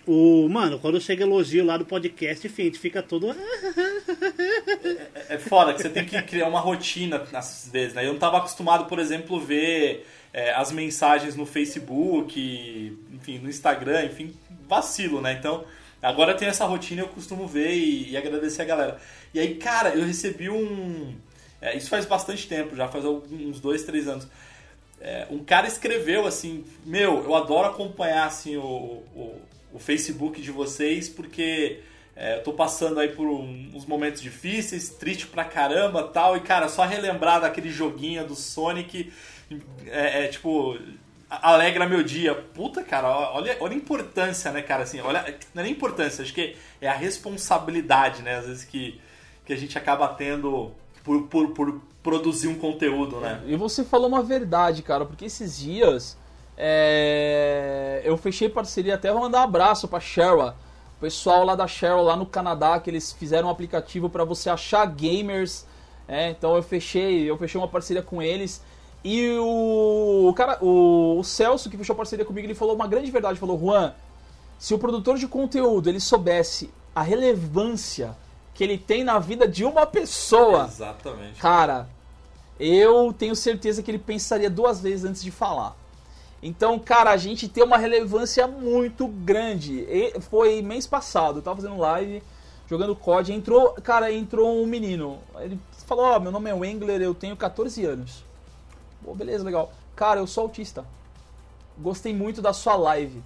O, mano, quando chega elogio lá do podcast, enfim, a gente fica todo. É, é foda que você tem que criar uma rotina às vezes, né? Eu não tava acostumado, por exemplo, ver é, as mensagens no Facebook, enfim, no Instagram, enfim, vacilo, né? Então, agora tem essa rotina eu costumo ver e, e agradecer a galera. E aí, cara, eu recebi um é, isso faz bastante tempo, já faz uns dois, três anos. É, um cara escreveu assim: Meu, eu adoro acompanhar assim, o, o, o Facebook de vocês porque é, eu tô passando aí por um, uns momentos difíceis, triste pra caramba tal. E cara, só relembrar daquele joguinho do Sonic é, é tipo alegra meu dia. Puta, cara, olha, olha a importância, né, cara? Assim, olha, não é nem importância, acho que é a responsabilidade, né? Às vezes que, que a gente acaba tendo por, por, por produzir um conteúdo, né? E você falou uma verdade, cara, porque esses dias é... eu fechei parceria, até vou mandar um abraço pra Sheryl, o pessoal lá da Sheryl, lá no Canadá, que eles fizeram um aplicativo para você achar gamers. É, então eu fechei, eu fechei uma parceria com eles. E o, o cara, o, o, Celso que fechou a parceria comigo, ele falou uma grande verdade, falou: "Juan, se o produtor de conteúdo ele soubesse a relevância que ele tem na vida de uma pessoa. Exatamente. Cara, eu tenho certeza que ele pensaria duas vezes antes de falar. Então, cara, a gente tem uma relevância muito grande. E foi mês passado, eu tava fazendo live, jogando COD, entrou, cara, entrou um menino. Ele falou: Ó, oh, meu nome é Wengler, eu tenho 14 anos. Pô, beleza, legal. Cara, eu sou autista. Gostei muito da sua live.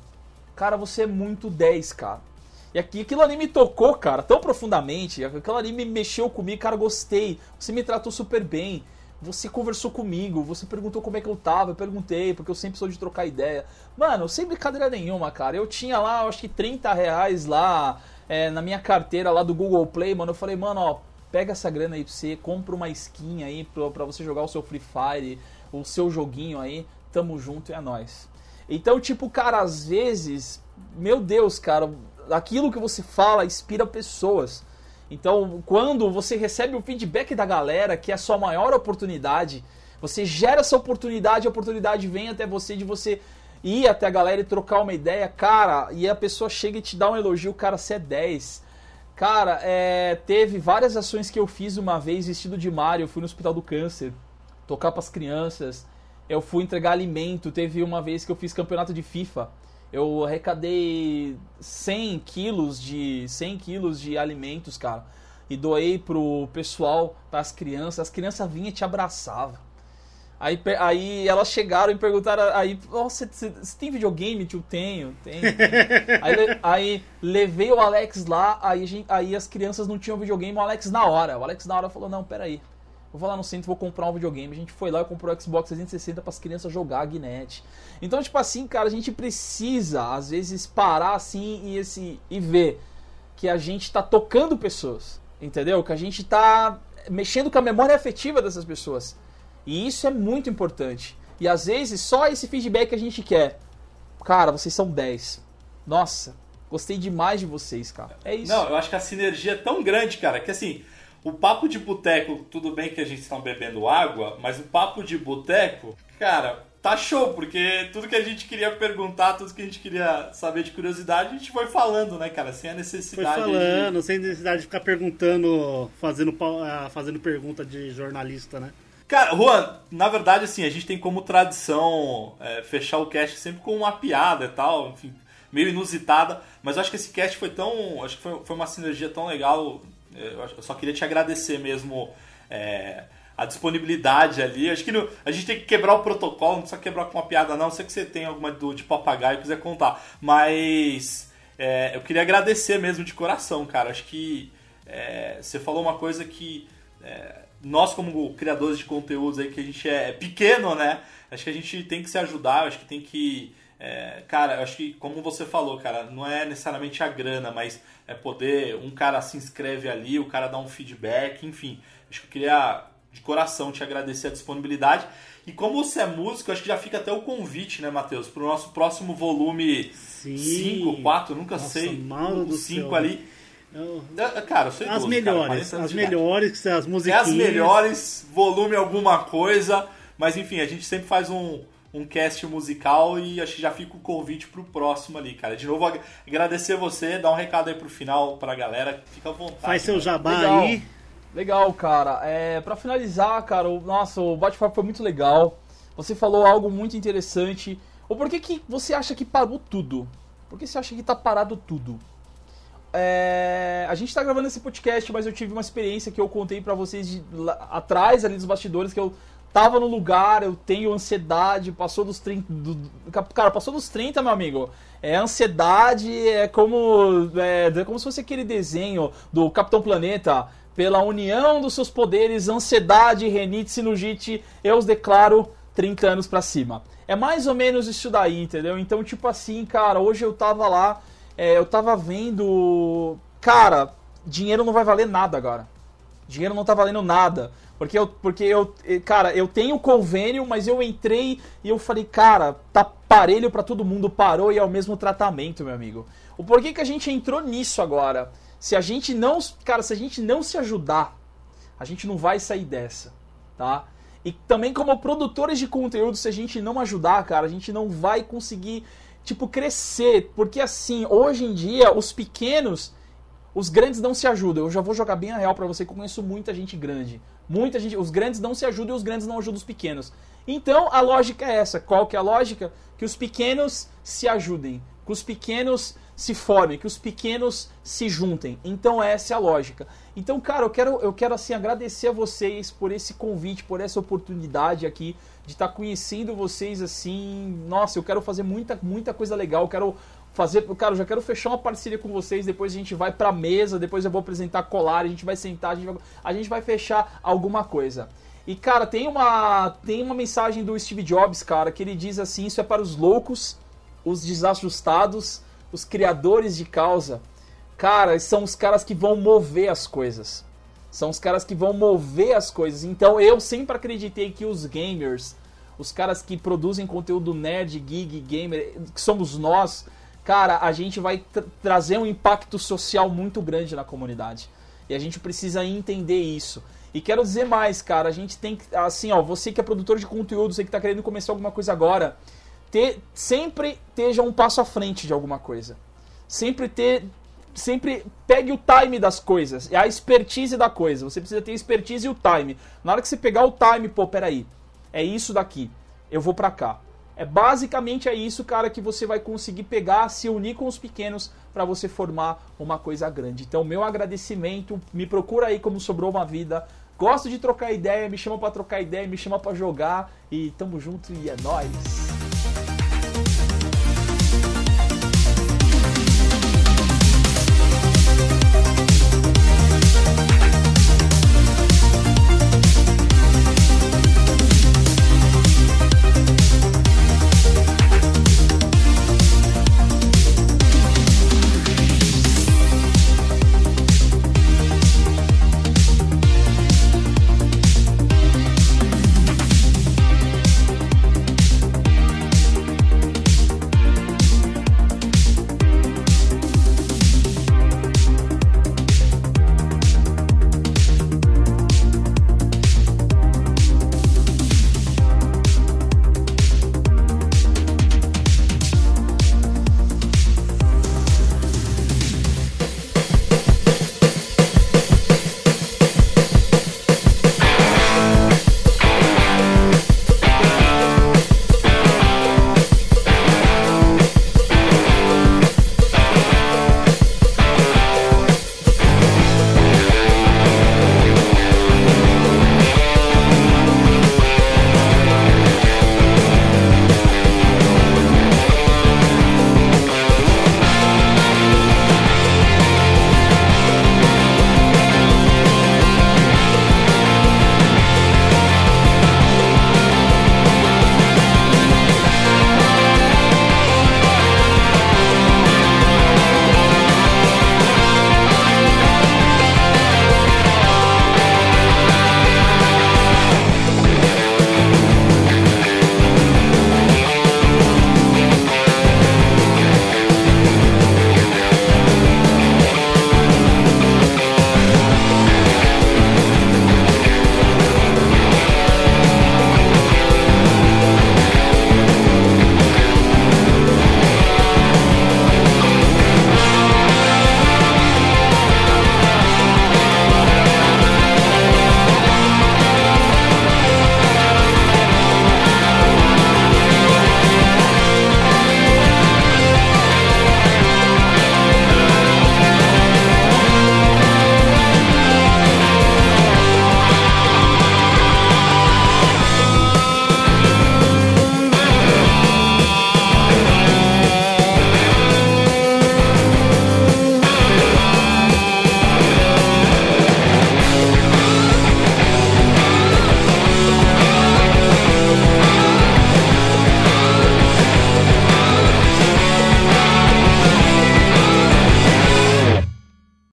Cara, você é muito 10, cara. E aqui, aquilo ali me tocou, cara, tão profundamente. Aquilo ali me mexeu comigo, cara, gostei. Você me tratou super bem. Você conversou comigo, você perguntou como é que eu tava, eu perguntei, porque eu sempre sou de trocar ideia. Mano, sem brincadeira nenhuma, cara. Eu tinha lá, acho que 30 reais lá é, na minha carteira lá do Google Play, mano. Eu falei, mano, ó, pega essa grana aí pra você, compra uma skin aí pra, pra você jogar o seu Free Fire, o seu joguinho aí. Tamo junto é nóis. Então, tipo, cara, às vezes, meu Deus, cara, aquilo que você fala inspira pessoas. Então, quando você recebe o feedback da galera, que é a sua maior oportunidade, você gera essa oportunidade, a oportunidade vem até você de você ir até a galera e trocar uma ideia, cara, e a pessoa chega e te dá um elogio, cara, você é 10. Cara, é, teve várias ações que eu fiz uma vez vestido de Mario, eu fui no Hospital do Câncer, tocar para as crianças, eu fui entregar alimento, teve uma vez que eu fiz campeonato de FIFA eu arrecadei 100 quilos de 100 quilos de alimentos, cara, e doei pro pessoal, para as crianças. As crianças vinham e te abraçavam. Aí, aí elas chegaram e perguntaram, aí, você, você, tem videogame? Tio, tenho, tenho. aí, aí, levei o Alex lá, aí, aí as crianças não tinham videogame, o Alex na hora. O Alex na hora falou, não, peraí. Vou lá no centro, vou comprar um videogame. A gente foi lá e comprou o Xbox 360 para as crianças jogar a Guinness. Então, tipo assim, cara, a gente precisa às vezes parar assim e esse e ver que a gente está tocando pessoas, entendeu? Que a gente está mexendo com a memória afetiva dessas pessoas. E isso é muito importante. E às vezes só esse feedback que a gente quer. Cara, vocês são 10. Nossa, gostei demais de vocês, cara. É isso. Não, eu acho que a sinergia é tão grande, cara, que assim, o papo de boteco, tudo bem que a gente está bebendo água, mas o papo de boteco, cara, tá show, porque tudo que a gente queria perguntar, tudo que a gente queria saber de curiosidade, a gente foi falando, né, cara? Sem a necessidade. Foi falando, de... sem necessidade de ficar perguntando, fazendo, ah, fazendo pergunta de jornalista, né? Cara, Juan, na verdade, assim, a gente tem como tradição é, fechar o cast sempre com uma piada e tal, enfim, meio inusitada, mas eu acho que esse cast foi tão. Acho que foi, foi uma sinergia tão legal eu só queria te agradecer mesmo é, a disponibilidade ali. Acho que no, a gente tem que quebrar o protocolo, não precisa quebrar com uma piada, não. Sei que você tem alguma do, de papagaio e quiser contar. Mas é, eu queria agradecer mesmo de coração, cara. Acho que é, você falou uma coisa que é, nós, como criadores de conteúdos aí, que a gente é pequeno, né? Acho que a gente tem que se ajudar, acho que tem que é, cara, eu acho que, como você falou, cara, não é necessariamente a grana, mas é poder. Um cara se inscreve ali, o cara dá um feedback, enfim. Acho que eu queria, de coração, te agradecer a disponibilidade. E como você é músico, acho que já fica até o convite, né, Matheus, para o nosso próximo volume 5, 4, nunca Nossa, sei. 5 ali. Eu... É, cara, eu sei As melhores, cara, as melhores, as musiquinhas. É as melhores, volume alguma coisa. Mas enfim, a gente sempre faz um um cast musical e acho que já fica o convite pro próximo ali, cara. De novo, agradecer você, dar um recado aí pro final pra galera, fica à vontade. Faz seu jabá legal. aí. Legal, cara. É, para finalizar, cara, o, nossa, o bate-papo foi muito legal. Você falou algo muito interessante. Ou por que, que você acha que parou tudo? Por que você acha que tá parado tudo? É, a gente tá gravando esse podcast, mas eu tive uma experiência que eu contei para vocês de, lá, atrás ali dos bastidores que eu tava no lugar, eu tenho ansiedade, passou dos 30. Do, cara, passou dos 30, meu amigo. É ansiedade, é como. É, é como se fosse aquele desenho do Capitão Planeta. Pela união dos seus poderes, ansiedade, renite, sinusite, eu os declaro 30 anos pra cima. É mais ou menos isso daí, entendeu? Então, tipo assim, cara, hoje eu tava lá, é, eu tava vendo. Cara, dinheiro não vai valer nada agora. Dinheiro não tá valendo nada. Porque eu, porque eu, cara, eu tenho convênio, mas eu entrei e eu falei, cara, tá parelho para todo mundo, parou e é o mesmo tratamento, meu amigo. O porquê que a gente entrou nisso agora? Se a gente não, cara, se a gente não se ajudar, a gente não vai sair dessa, tá? E também como produtores de conteúdo, se a gente não ajudar, cara, a gente não vai conseguir, tipo, crescer. Porque assim, hoje em dia, os pequenos, os grandes não se ajudam. Eu já vou jogar bem a real para você que eu conheço muita gente grande. Muita gente, os grandes não se ajudam e os grandes não ajudam os pequenos. Então a lógica é essa. Qual que é a lógica? Que os pequenos se ajudem, que os pequenos se formem, que os pequenos se juntem. Então essa é a lógica. Então, cara, eu quero, eu quero assim agradecer a vocês por esse convite, por essa oportunidade aqui de estar tá conhecendo vocês assim. Nossa, eu quero fazer muita, muita coisa legal. Eu quero fazer, cara, eu já quero fechar uma parceria com vocês, depois a gente vai pra mesa, depois eu vou apresentar colar, a gente vai sentar, a gente vai, a gente vai fechar alguma coisa. E cara, tem uma tem uma mensagem do Steve Jobs, cara, que ele diz assim: "Isso é para os loucos, os desajustados, os criadores de causa". Cara, são os caras que vão mover as coisas. São os caras que vão mover as coisas. Então eu sempre acreditei que os gamers, os caras que produzem conteúdo nerd, geek, gamer, que somos nós, cara, a gente vai tra trazer um impacto social muito grande na comunidade. E a gente precisa entender isso. E quero dizer mais, cara, a gente tem que, assim, ó, você que é produtor de conteúdo, você que está querendo começar alguma coisa agora, ter, sempre esteja um passo à frente de alguma coisa. Sempre ter, sempre pegue o time das coisas, é a expertise da coisa. Você precisa ter expertise e o time. Na hora que você pegar o time, pô, peraí, é isso daqui, eu vou pra cá. É basicamente é isso, cara, que você vai conseguir pegar, se unir com os pequenos para você formar uma coisa grande. Então, meu agradecimento, me procura aí como sobrou uma vida. Gosto de trocar ideia, me chama para trocar ideia, me chama para jogar e tamo junto e é nóis.